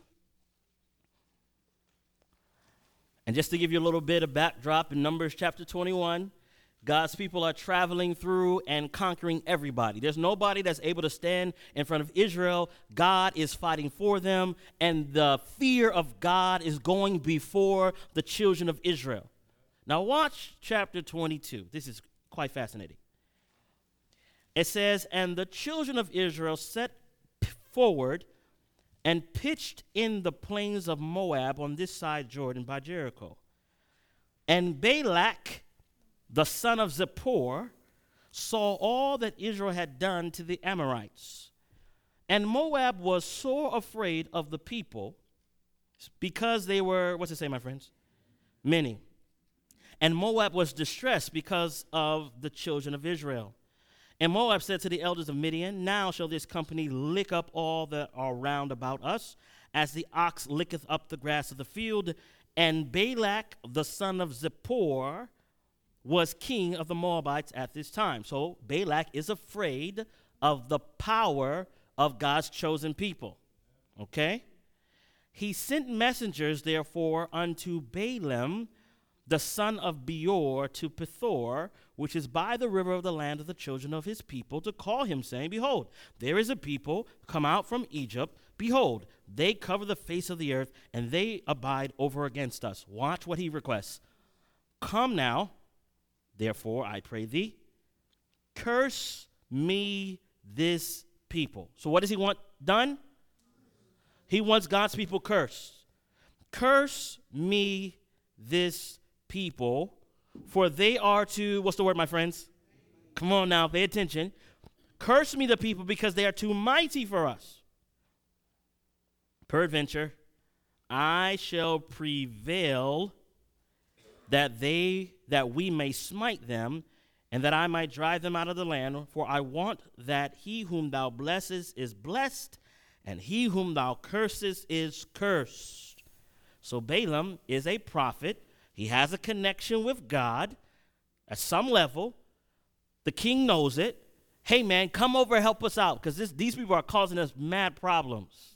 And just to give you a little bit of backdrop, in Numbers chapter 21, God's people are traveling through and conquering everybody. There's nobody that's able to stand in front of Israel. God is fighting for them, and the fear of God is going before the children of Israel. Now, watch chapter 22. This is quite fascinating. It says, And the children of Israel set forward and pitched in the plains of Moab on this side Jordan by Jericho. And Balak the son of Zippor, saw all that Israel had done to the Amorites. And Moab was sore afraid of the people because they were, what's it say, my friends? Many. And Moab was distressed because of the children of Israel. And Moab said to the elders of Midian, Now shall this company lick up all that are round about us, as the ox licketh up the grass of the field. And Balak, the son of Zippor, was king of the Moabites at this time. So Balak is afraid of the power of God's chosen people. Okay? He sent messengers, therefore, unto Balaam, the son of Beor, to Pethor, which is by the river of the land of the children of his people, to call him, saying, Behold, there is a people come out from Egypt. Behold, they cover the face of the earth, and they abide over against us. Watch what he requests. Come now, Therefore, I pray thee, curse me this people. So, what does he want done? He wants God's people cursed. Curse me this people, for they are to, what's the word, my friends? Come on now, pay attention. Curse me the people because they are too mighty for us. Peradventure, I shall prevail that they that we may smite them, and that I might drive them out of the land. For I want that he whom thou blessest is blessed, and he whom thou cursest is cursed. So Balaam is a prophet. He has a connection with God at some level. The king knows it. Hey, man, come over help us out because these people are causing us mad problems.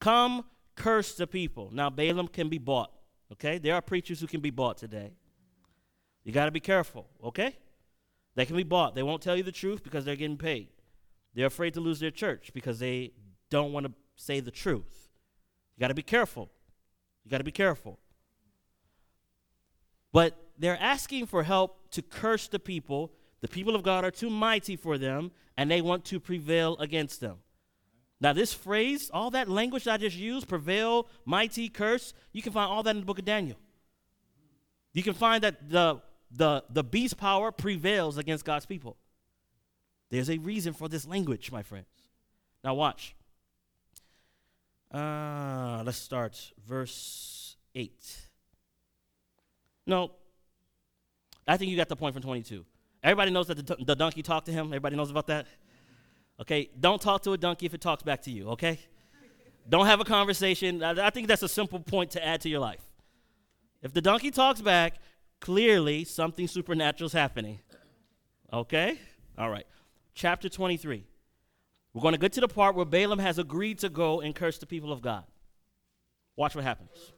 Come curse the people. Now, Balaam can be bought, okay? There are preachers who can be bought today. You got to be careful, okay? They can be bought. They won't tell you the truth because they're getting paid. They're afraid to lose their church because they don't want to say the truth. You got to be careful. You got to be careful. But they're asking for help to curse the people. The people of God are too mighty for them, and they want to prevail against them. Now, this phrase, all that language that I just used, prevail, mighty, curse, you can find all that in the book of Daniel. You can find that the the, the beast's power prevails against God's people. There's a reason for this language, my friends. Now, watch. Uh, let's start verse 8. No, I think you got the point from 22. Everybody knows that the, the donkey talked to him. Everybody knows about that. Okay, don't talk to a donkey if it talks back to you, okay? don't have a conversation. I, I think that's a simple point to add to your life. If the donkey talks back, Clearly, something supernatural is happening. Okay? All right. Chapter 23. We're going to get to the part where Balaam has agreed to go and curse the people of God. Watch what happens.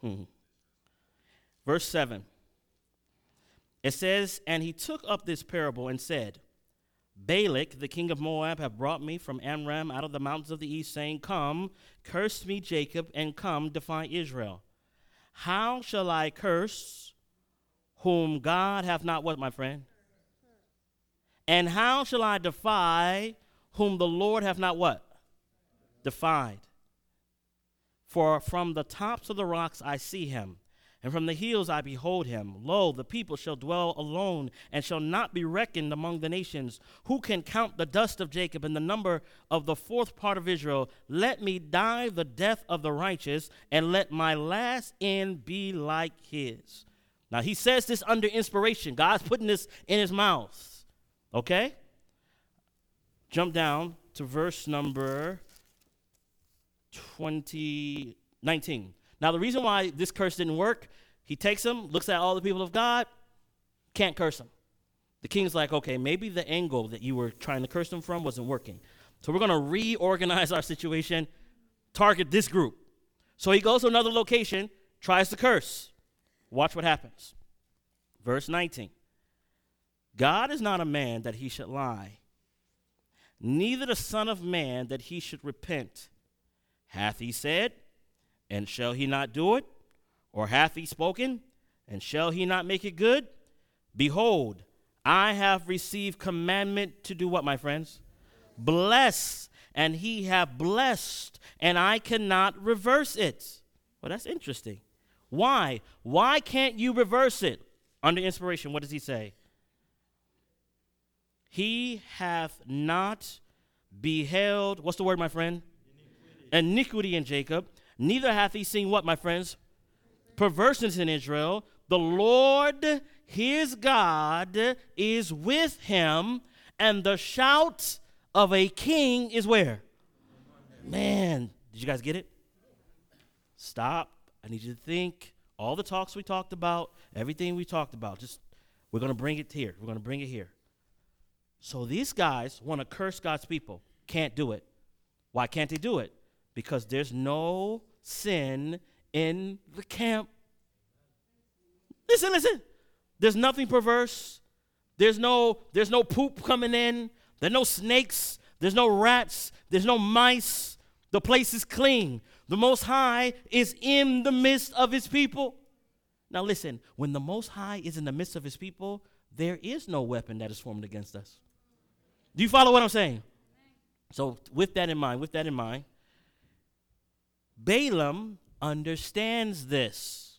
Hmm. Verse 7. It says, And he took up this parable and said, Balak, the king of Moab, have brought me from Aram out of the mountains of the east, saying, Come, curse me, Jacob, and come, defy Israel. How shall I curse whom God hath not what, my friend? And how shall I defy whom the Lord hath not what? Defied. For from the tops of the rocks I see him. And from the hills I behold him. Lo, the people shall dwell alone and shall not be reckoned among the nations. Who can count the dust of Jacob and the number of the fourth part of Israel? Let me die the death of the righteous, and let my last end be like his. Now he says this under inspiration. God's putting this in his mouth. Okay? Jump down to verse number 20, 19. Now, the reason why this curse didn't work, he takes him, looks at all the people of God, can't curse them. The king's like, okay, maybe the angle that you were trying to curse them from wasn't working. So we're going to reorganize our situation, target this group. So he goes to another location, tries to curse. Watch what happens. Verse 19 God is not a man that he should lie, neither the Son of Man that he should repent. Hath he said, and shall he not do it? Or hath he spoken? And shall he not make it good? Behold, I have received commandment to do what, my friends? Bless, and he have blessed, and I cannot reverse it. Well, that's interesting. Why? Why can't you reverse it? Under inspiration, what does he say? He hath not beheld, what's the word, my friend? Iniquity, Iniquity in Jacob Neither hath he seen what, my friends? Perverseness in Israel. The Lord his God is with him, and the shout of a king is where? Man, did you guys get it? Stop. I need you to think. All the talks we talked about, everything we talked about, just we're going to bring it here. We're going to bring it here. So these guys want to curse God's people. Can't do it. Why can't they do it? Because there's no sin in the camp. Listen, listen. There's nothing perverse. There's no there's no poop coming in. There's no snakes. There's no rats. There's no mice. The place is clean. The Most High is in the midst of His people. Now listen, when the Most High is in the midst of His people, there is no weapon that is formed against us. Do you follow what I'm saying? So with that in mind, with that in mind, Balaam understands this.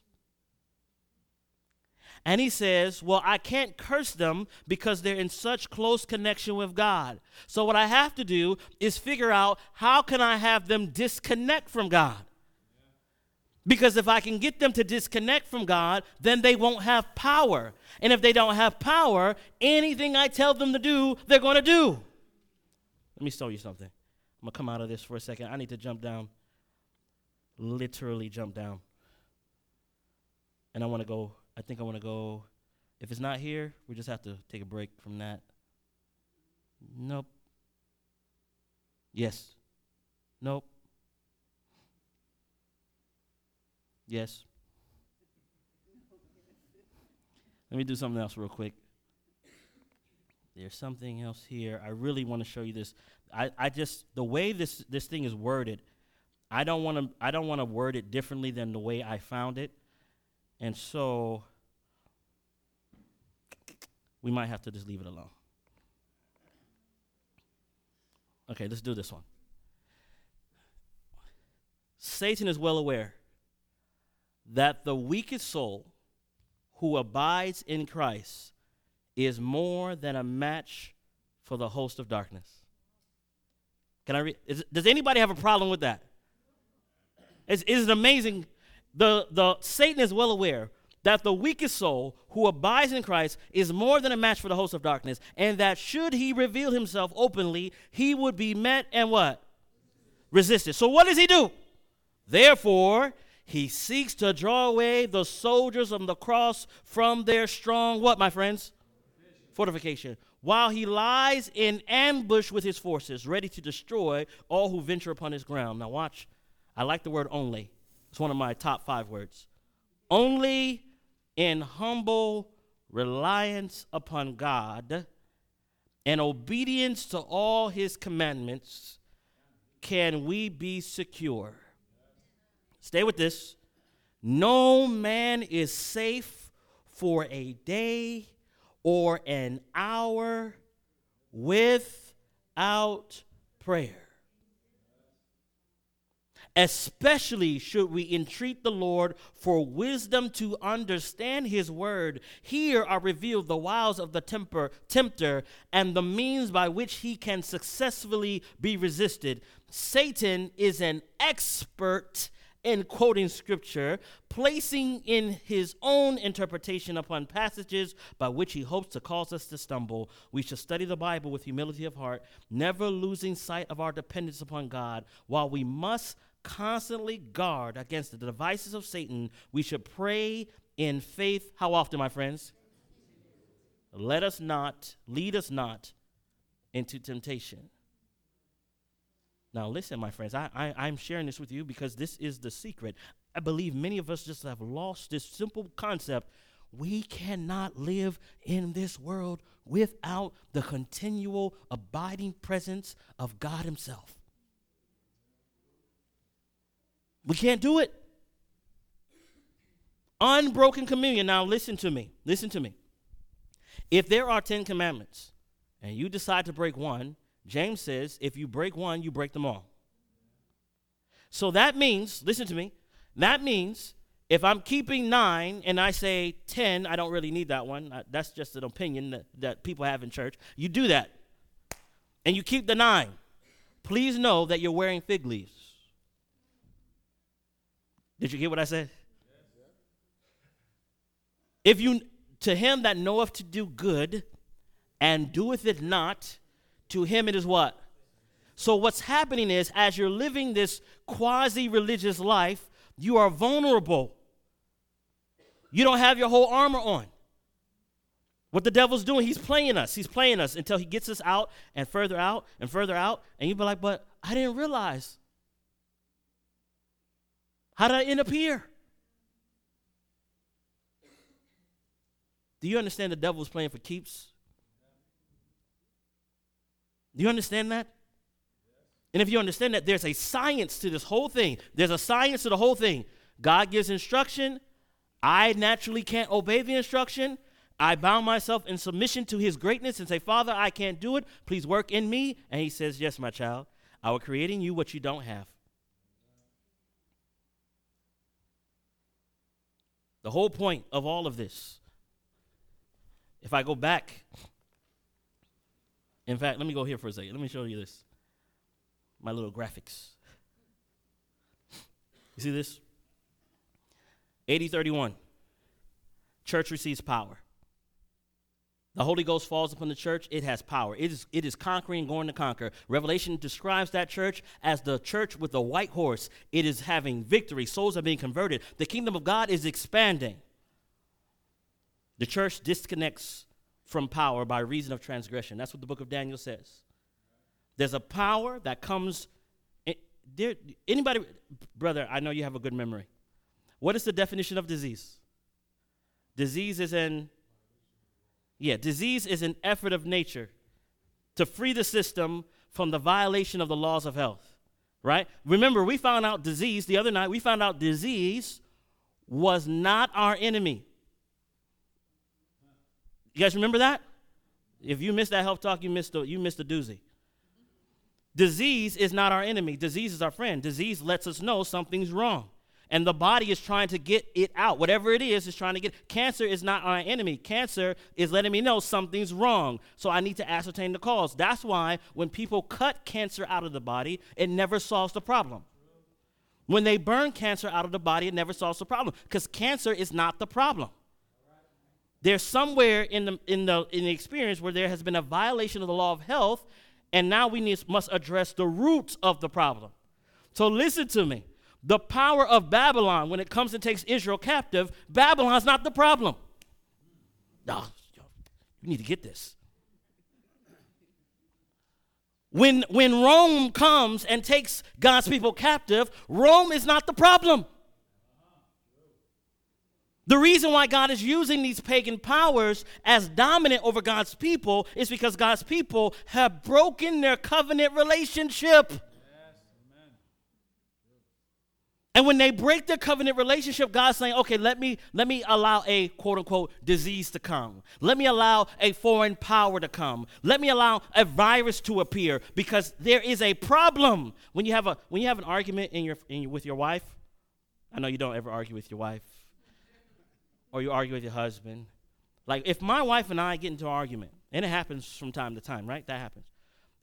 And he says, Well, I can't curse them because they're in such close connection with God. So what I have to do is figure out how can I have them disconnect from God? Because if I can get them to disconnect from God, then they won't have power. And if they don't have power, anything I tell them to do, they're going to do. Let me show you something. I'm going to come out of this for a second. I need to jump down literally jump down. And I want to go, I think I want to go. If it's not here, we just have to take a break from that. Nope. Yes. Nope. Yes. Let me do something else real quick. There's something else here. I really want to show you this. I, I just the way this this thing is worded I don't want to I don't want to word it differently than the way I found it. And so we might have to just leave it alone. Okay, let's do this one. Satan is well aware that the weakest soul who abides in Christ is more than a match for the host of darkness. Can I read? Does anybody have a problem with that? It's, it's amazing. The, the Satan is well aware that the weakest soul who abides in Christ is more than a match for the host of darkness, and that should he reveal himself openly, he would be met and what? Resisted. So what does he do? Therefore, he seeks to draw away the soldiers of the cross from their strong what, my friends? Fortification. While he lies in ambush with his forces, ready to destroy all who venture upon his ground. Now watch I like the word only. It's one of my top five words. Only in humble reliance upon God and obedience to all his commandments can we be secure. Stay with this. No man is safe for a day or an hour without prayer. Especially should we entreat the Lord for wisdom to understand his word. Here are revealed the wiles of the temper, tempter and the means by which he can successfully be resisted. Satan is an expert in quoting scripture, placing in his own interpretation upon passages by which he hopes to cause us to stumble. We should study the Bible with humility of heart, never losing sight of our dependence upon God, while we must constantly guard against the devices of Satan, we should pray in faith. How often, my friends? Let us not, lead us not into temptation. Now, listen, my friends, I, I, am sharing this with you because this is the secret. I believe many of us just have lost this simple concept. We cannot live in this world without the continual abiding presence of God Himself. We can't do it. Unbroken communion. Now, listen to me. Listen to me. If there are 10 commandments and you decide to break one, James says if you break one, you break them all. So that means, listen to me, that means if I'm keeping nine and I say 10, I don't really need that one. That's just an opinion that, that people have in church. You do that and you keep the nine. Please know that you're wearing fig leaves. Did you hear what I said? If you to him that knoweth to do good and doeth it not, to him it is what? So what's happening is as you're living this quasi-religious life, you are vulnerable. You don't have your whole armor on. What the devil's doing, he's playing us. He's playing us until he gets us out and further out and further out. And you'll be like, but I didn't realize. How did I end up here? Do you understand the devil's playing for keeps? Do you understand that? And if you understand that, there's a science to this whole thing. There's a science to the whole thing. God gives instruction. I naturally can't obey the instruction. I bound myself in submission to his greatness and say, Father, I can't do it. Please work in me. And he says, Yes, my child. I will create in you what you don't have. The whole point of all of this, if I go back, in fact, let me go here for a second. Let me show you this. My little graphics. You see this? 8031. Church receives power. The Holy Ghost falls upon the church, it has power. It is, it is conquering, going to conquer. Revelation describes that church as the church with the white horse. It is having victory, souls are being converted. The kingdom of God is expanding. The church disconnects from power by reason of transgression. That's what the book of Daniel says. There's a power that comes. dear, anybody, brother, I know you have a good memory. What is the definition of disease? Disease is an yeah, disease is an effort of nature to free the system from the violation of the laws of health, right? Remember, we found out disease the other night, we found out disease was not our enemy. You guys remember that? If you missed that health talk, you missed a you missed the doozy. Disease is not our enemy. Disease is our friend. Disease lets us know something's wrong and the body is trying to get it out. Whatever it is, is trying to get. Cancer is not our enemy. Cancer is letting me know something's wrong, so I need to ascertain the cause. That's why when people cut cancer out of the body, it never solves the problem. When they burn cancer out of the body, it never solves the problem because cancer is not the problem. There's somewhere in the in the in the experience where there has been a violation of the law of health, and now we need, must address the roots of the problem. So listen to me the power of Babylon when it comes and takes Israel captive, Babylon's not the problem. No, you need to get this. When, when Rome comes and takes God's people captive, Rome is not the problem. The reason why God is using these pagan powers as dominant over God's people is because God's people have broken their covenant relationship. And when they break their covenant relationship, God's saying, okay, let me, let me allow a quote unquote disease to come. Let me allow a foreign power to come. Let me allow a virus to appear because there is a problem. When you have, a, when you have an argument in your, in, with your wife, I know you don't ever argue with your wife or you argue with your husband. Like if my wife and I get into an argument, and it happens from time to time, right? That happens.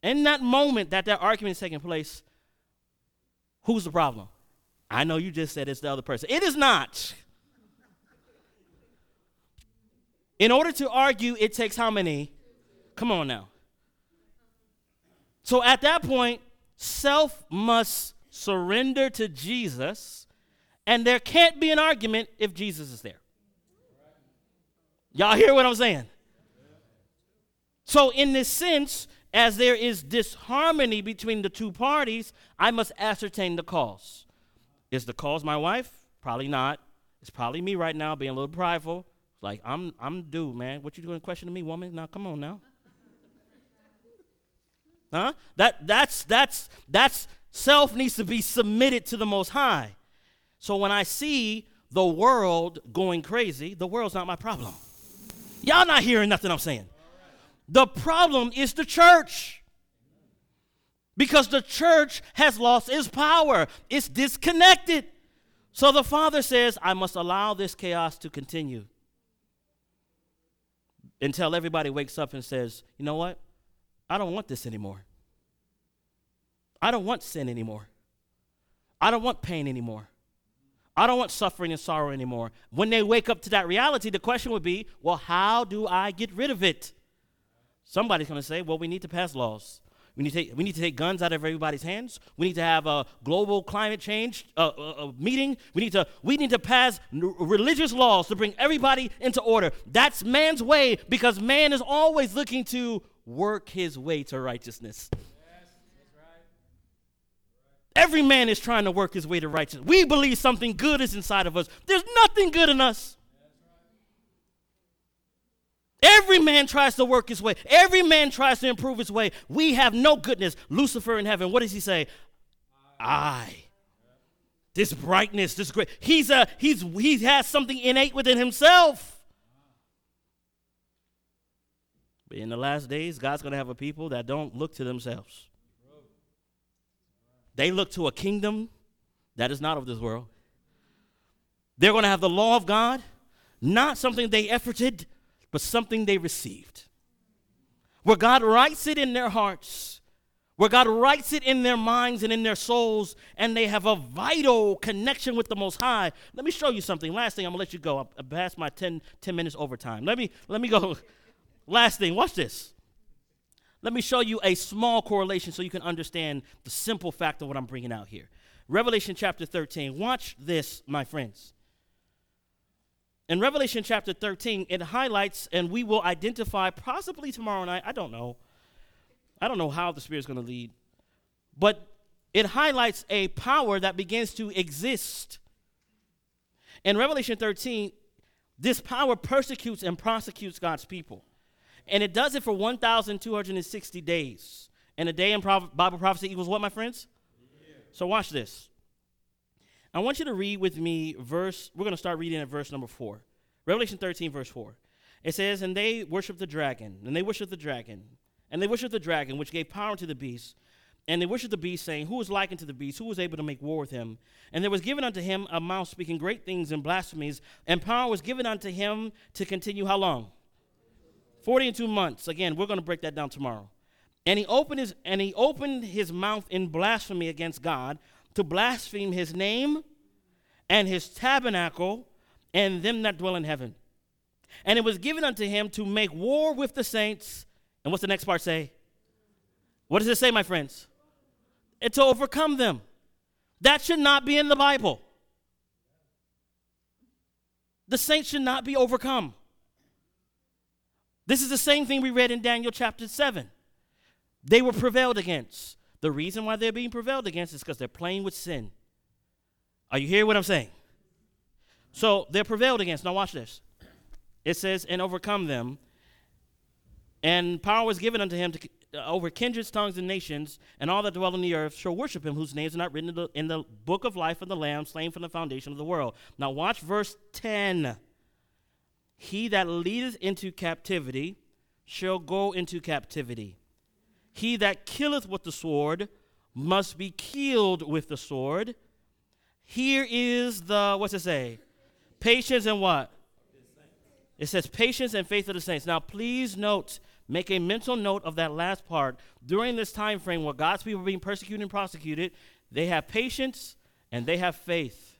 In that moment that that argument is taking place, who's the problem? I know you just said it's the other person. It is not. In order to argue, it takes how many? Come on now. So at that point, self must surrender to Jesus, and there can't be an argument if Jesus is there. Y'all hear what I'm saying? So, in this sense, as there is disharmony between the two parties, I must ascertain the cause. Is the cause my wife? Probably not. It's probably me right now being a little prideful. Like, I'm, I'm due, man. What you doing questioning me, woman? Now, come on now. Huh? That, that's, that's, that's, self needs to be submitted to the Most High. So when I see the world going crazy, the world's not my problem. Y'all not hearing nothing I'm saying. The problem is the church because the church has lost its power, it's disconnected. So the father says, I must allow this chaos to continue until everybody wakes up and says, You know what? I don't want this anymore. I don't want sin anymore. I don't want pain anymore. I don't want suffering and sorrow anymore. When they wake up to that reality, the question would be, Well, how do I get rid of it? Somebody's going to say, Well, we need to pass laws. We need, to take, we need to take guns out of everybody's hands. We need to have a global climate change uh, uh, uh meeting. We need, to, we need to pass religious laws to bring everybody into order. That's man's way because man is always looking to work his way to righteousness. Yes, Right. Every man is trying to work his way to righteousness. We believe something good is inside of us. There's nothing good in us. Every man tries to work his way. Every man tries to improve his way. We have no goodness. Lucifer in heaven, what does he say? I. I. This brightness, this great. He's a he's he has something innate within himself. But in the last days, God's going to have a people that don't look to themselves. They look to a kingdom that is not of this world. They're going to have the law of God, not something they efforted but something they received. Where God writes it in their hearts, where God writes it in their minds and in their souls, and they have a vital connection with the Most High. Let me show you something. Last thing, I'm gonna let you go. i past my 10, 10 minutes overtime. Let me let me go. Last thing, watch this. Let me show you a small correlation so you can understand the simple fact of what I'm bringing out here. Revelation chapter 13. Watch this, my friends. In Revelation chapter 13, it highlights, and we will identify possibly tomorrow night. I don't know. I don't know how the Spirit is going to lead. But it highlights a power that begins to exist. In Revelation 13, this power persecutes and prosecutes God's people. And it does it for 1,260 days. And a day in Bible prophecy equals what, my friends? Yeah. So watch this. I want you to read with me verse, we're going to start reading at verse number four. Revelation 13, verse 4. It says, And they worship the dragon, and they worship the dragon, and they worship the dragon, which gave power to the beast. And they worshiped the beast, saying, Who is like unto the beast? Who was able to make war with him? And there was given unto him a mouth speaking great things and blasphemies, and power was given unto him to continue how long? 40 and two months. Again, we're going to break that down tomorrow. And he opened his and he opened his mouth in blasphemy against God to blaspheme his name and his tabernacle and them that dwell in heaven. And it was given unto him to make war with the saints. And what's the next part say? What does it say, my friends? It's to overcome them. That should not be in the Bible. The saints should not be overcome. This is the same thing we read in Daniel chapter 7. They were prevailed against. The reason why they're being prevailed against is because they're playing with sin. Are you hearing what I'm saying? So they're prevailed against. Now, watch this. It says, and overcome them. And power was given unto him to, uh, over kindreds, tongues, and nations, and all that dwell on the earth shall worship him, whose names are not written in the, in the book of life of the Lamb, slain from the foundation of the world. Now, watch verse 10. He that leadeth into captivity shall go into captivity. He that killeth with the sword must be killed with the sword. Here is the, what's it say? Patience and what? It says patience and faith of the saints. Now, please note, make a mental note of that last part. During this time frame where God's people are being persecuted and prosecuted, they have patience and they have faith.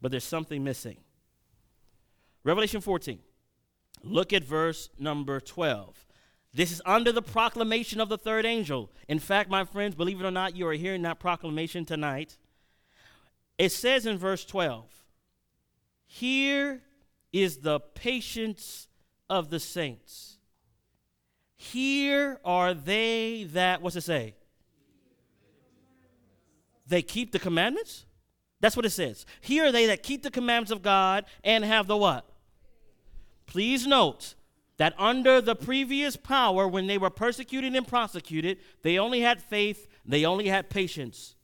But there's something missing. Revelation 14. Look at verse number 12. This is under the proclamation of the third angel. In fact, my friends, believe it or not, you are hearing that proclamation tonight. It says in verse 12, Here is the patience of the saints. Here are they that, what's it say? They keep the commandments? That's what it says. Here are they that keep the commandments of God and have the what? Please note, that under the previous power, when they were persecuted and prosecuted, they only had faith, they only had patience.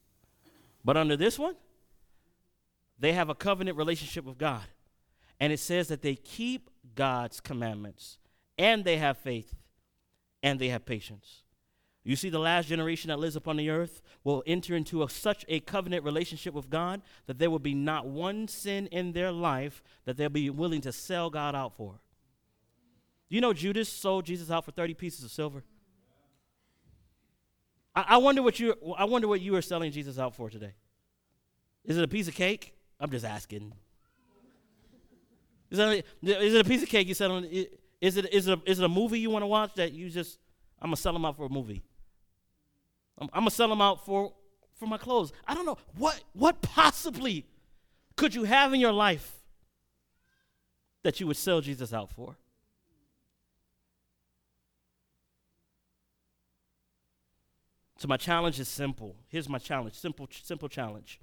But under this one, they have a covenant relationship with God. And it says that they keep God's commandments, and they have faith, and they have patience. You see, the last generation that lives upon the earth will enter into a, such a covenant relationship with God that there will be not one sin in their life that they'll be willing to sell God out for. Do you know Judas sold Jesus out for 30 pieces of silver? I, I, wonder what you I wonder what you are selling Jesus out for today. Is it a piece of cake? I'm just asking. Is, it Is it a piece of cake you selling? Is it is it a, is it a movie you want to watch that you just I'm gonna sell them out for a movie. I'm, I'm gonna sell them out for for my clothes. I don't know what what possibly could you have in your life that you would sell Jesus out for? So my challenge is simple. Here's my challenge simple, simple challenge.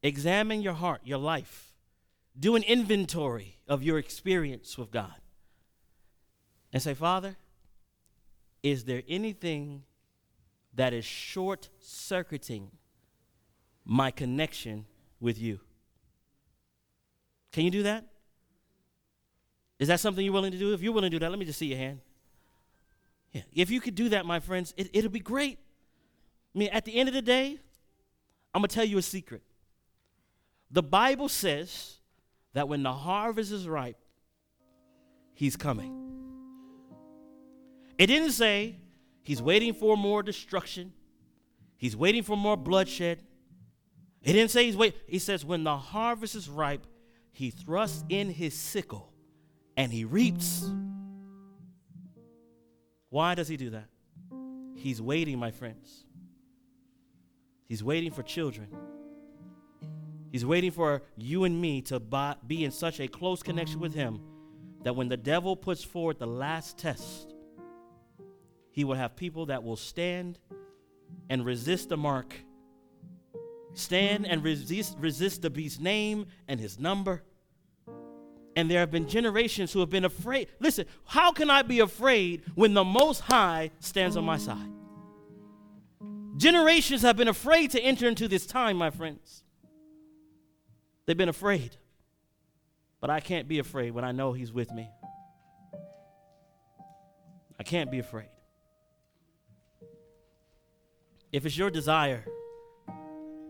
Examine your heart, your life. Do an inventory of your experience with God. And say, Father, is there anything that is short circuiting my connection with you? Can you do that? Is that something you're willing to do? If you're willing to do that, let me just see your hand. Yeah, if you could do that, my friends, it, it'll be great. I mean, at the end of the day, I'm going to tell you a secret. The Bible says that when the harvest is ripe, he's coming. It didn't say he's waiting for more destruction, he's waiting for more bloodshed. It didn't say he's wait. He says, when the harvest is ripe, he thrusts in his sickle and he reaps. Why does he do that? He's waiting, my friends. He's waiting for children. He's waiting for you and me to be in such a close connection with him that when the devil puts forward the last test, he will have people that will stand and resist the mark, stand and resist, resist the beast's name and his number and there have been generations who have been afraid. Listen, how can I be afraid when the Most High stands on my side? Generations have been afraid to enter into this time, my friends. They've been afraid. But I can't be afraid when I know He's with me. I can't be afraid. If it's your desire,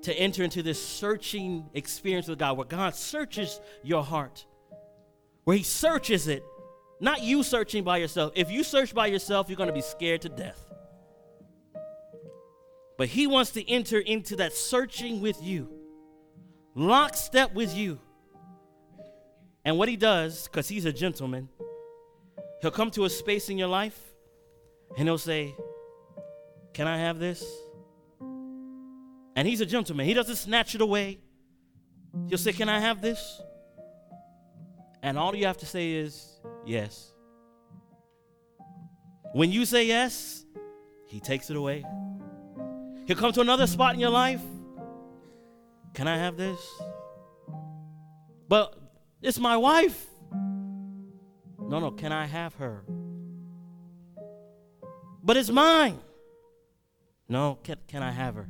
to enter into this searching experience with God, where God searches your heart where he searches it, not you searching by yourself. If you search by yourself, you're going to be scared to death. But he wants to enter into that searching with you, lockstep with you. And what he does, because he's a gentleman, he'll come to a space in your life and he'll say, Can I have this? And he's a gentleman. He doesn't snatch it away. He'll say, Can I have this? And all you have to say is yes. When you say yes, He takes it away. He'll come to another spot in your life. Can I have this? But it's my wife. No, no, can I have her? But it's mine. No, can, can I have her?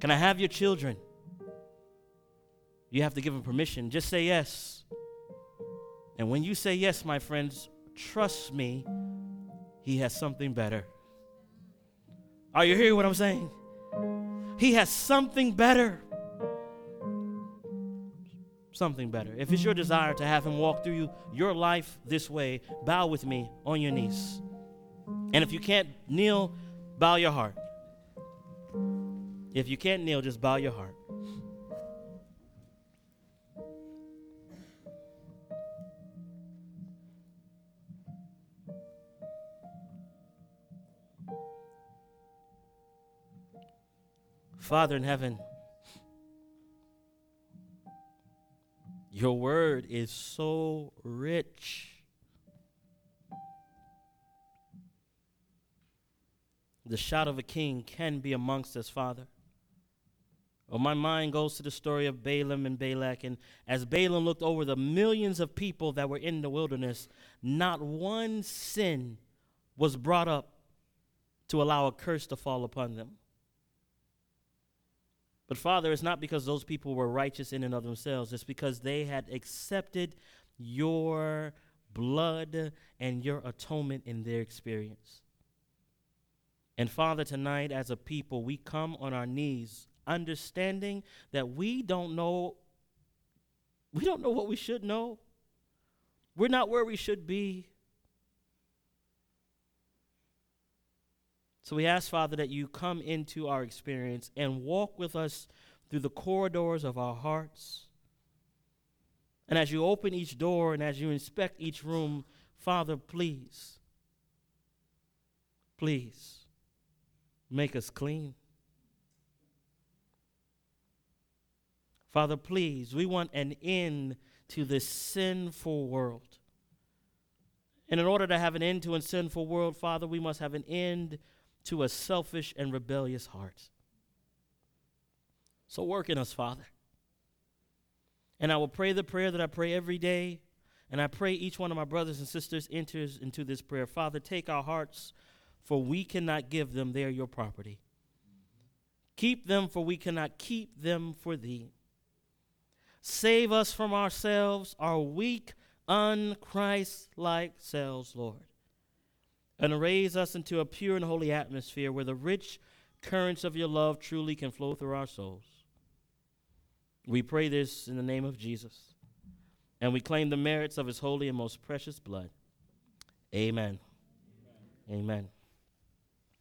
Can I have your children? You have to give them permission. Just say yes. And when you say yes, my friends, trust me, He has something better. Are you hearing what I'm saying? He has something better. Something better. If it's your desire to have Him walk through you, your life this way, bow with me on your knees. And if you can't kneel, bow your heart. If you can't kneel, just bow your heart. Father in heaven, your word is so rich. The shout of a king can be amongst us, Father. Well, my mind goes to the story of Balaam and Balak. And as Balaam looked over the millions of people that were in the wilderness, not one sin was brought up to allow a curse to fall upon them. But Father, it's not because those people were righteous in and of themselves, it's because they had accepted your blood and your atonement in their experience. And Father, tonight as a people, we come on our knees understanding that we don't know we don't know what we should know. We're not where we should be. So we ask, Father, that you come into our experience and walk with us through the corridors of our hearts. And as you open each door and as you inspect each room, Father, please, please make us clean. Father, please, we want an end to this sinful world. And in order to have an end to a sinful world, Father, we must have an end to a selfish and rebellious heart. So work in us, Father. And I will pray the prayer that I pray every day. And I pray each one of my brothers and sisters enters into this prayer. Father, take our hearts, for we cannot give them, they are your property. Keep them, for we cannot keep them for thee. Save us from ourselves, our weak, unchrist like selves, Lord and raise us into a pure and holy atmosphere where the rich currents of your love truly can flow through our souls. We pray this in the name of Jesus, and we claim the merits of his holy and most precious blood. Amen. Amen. Amen.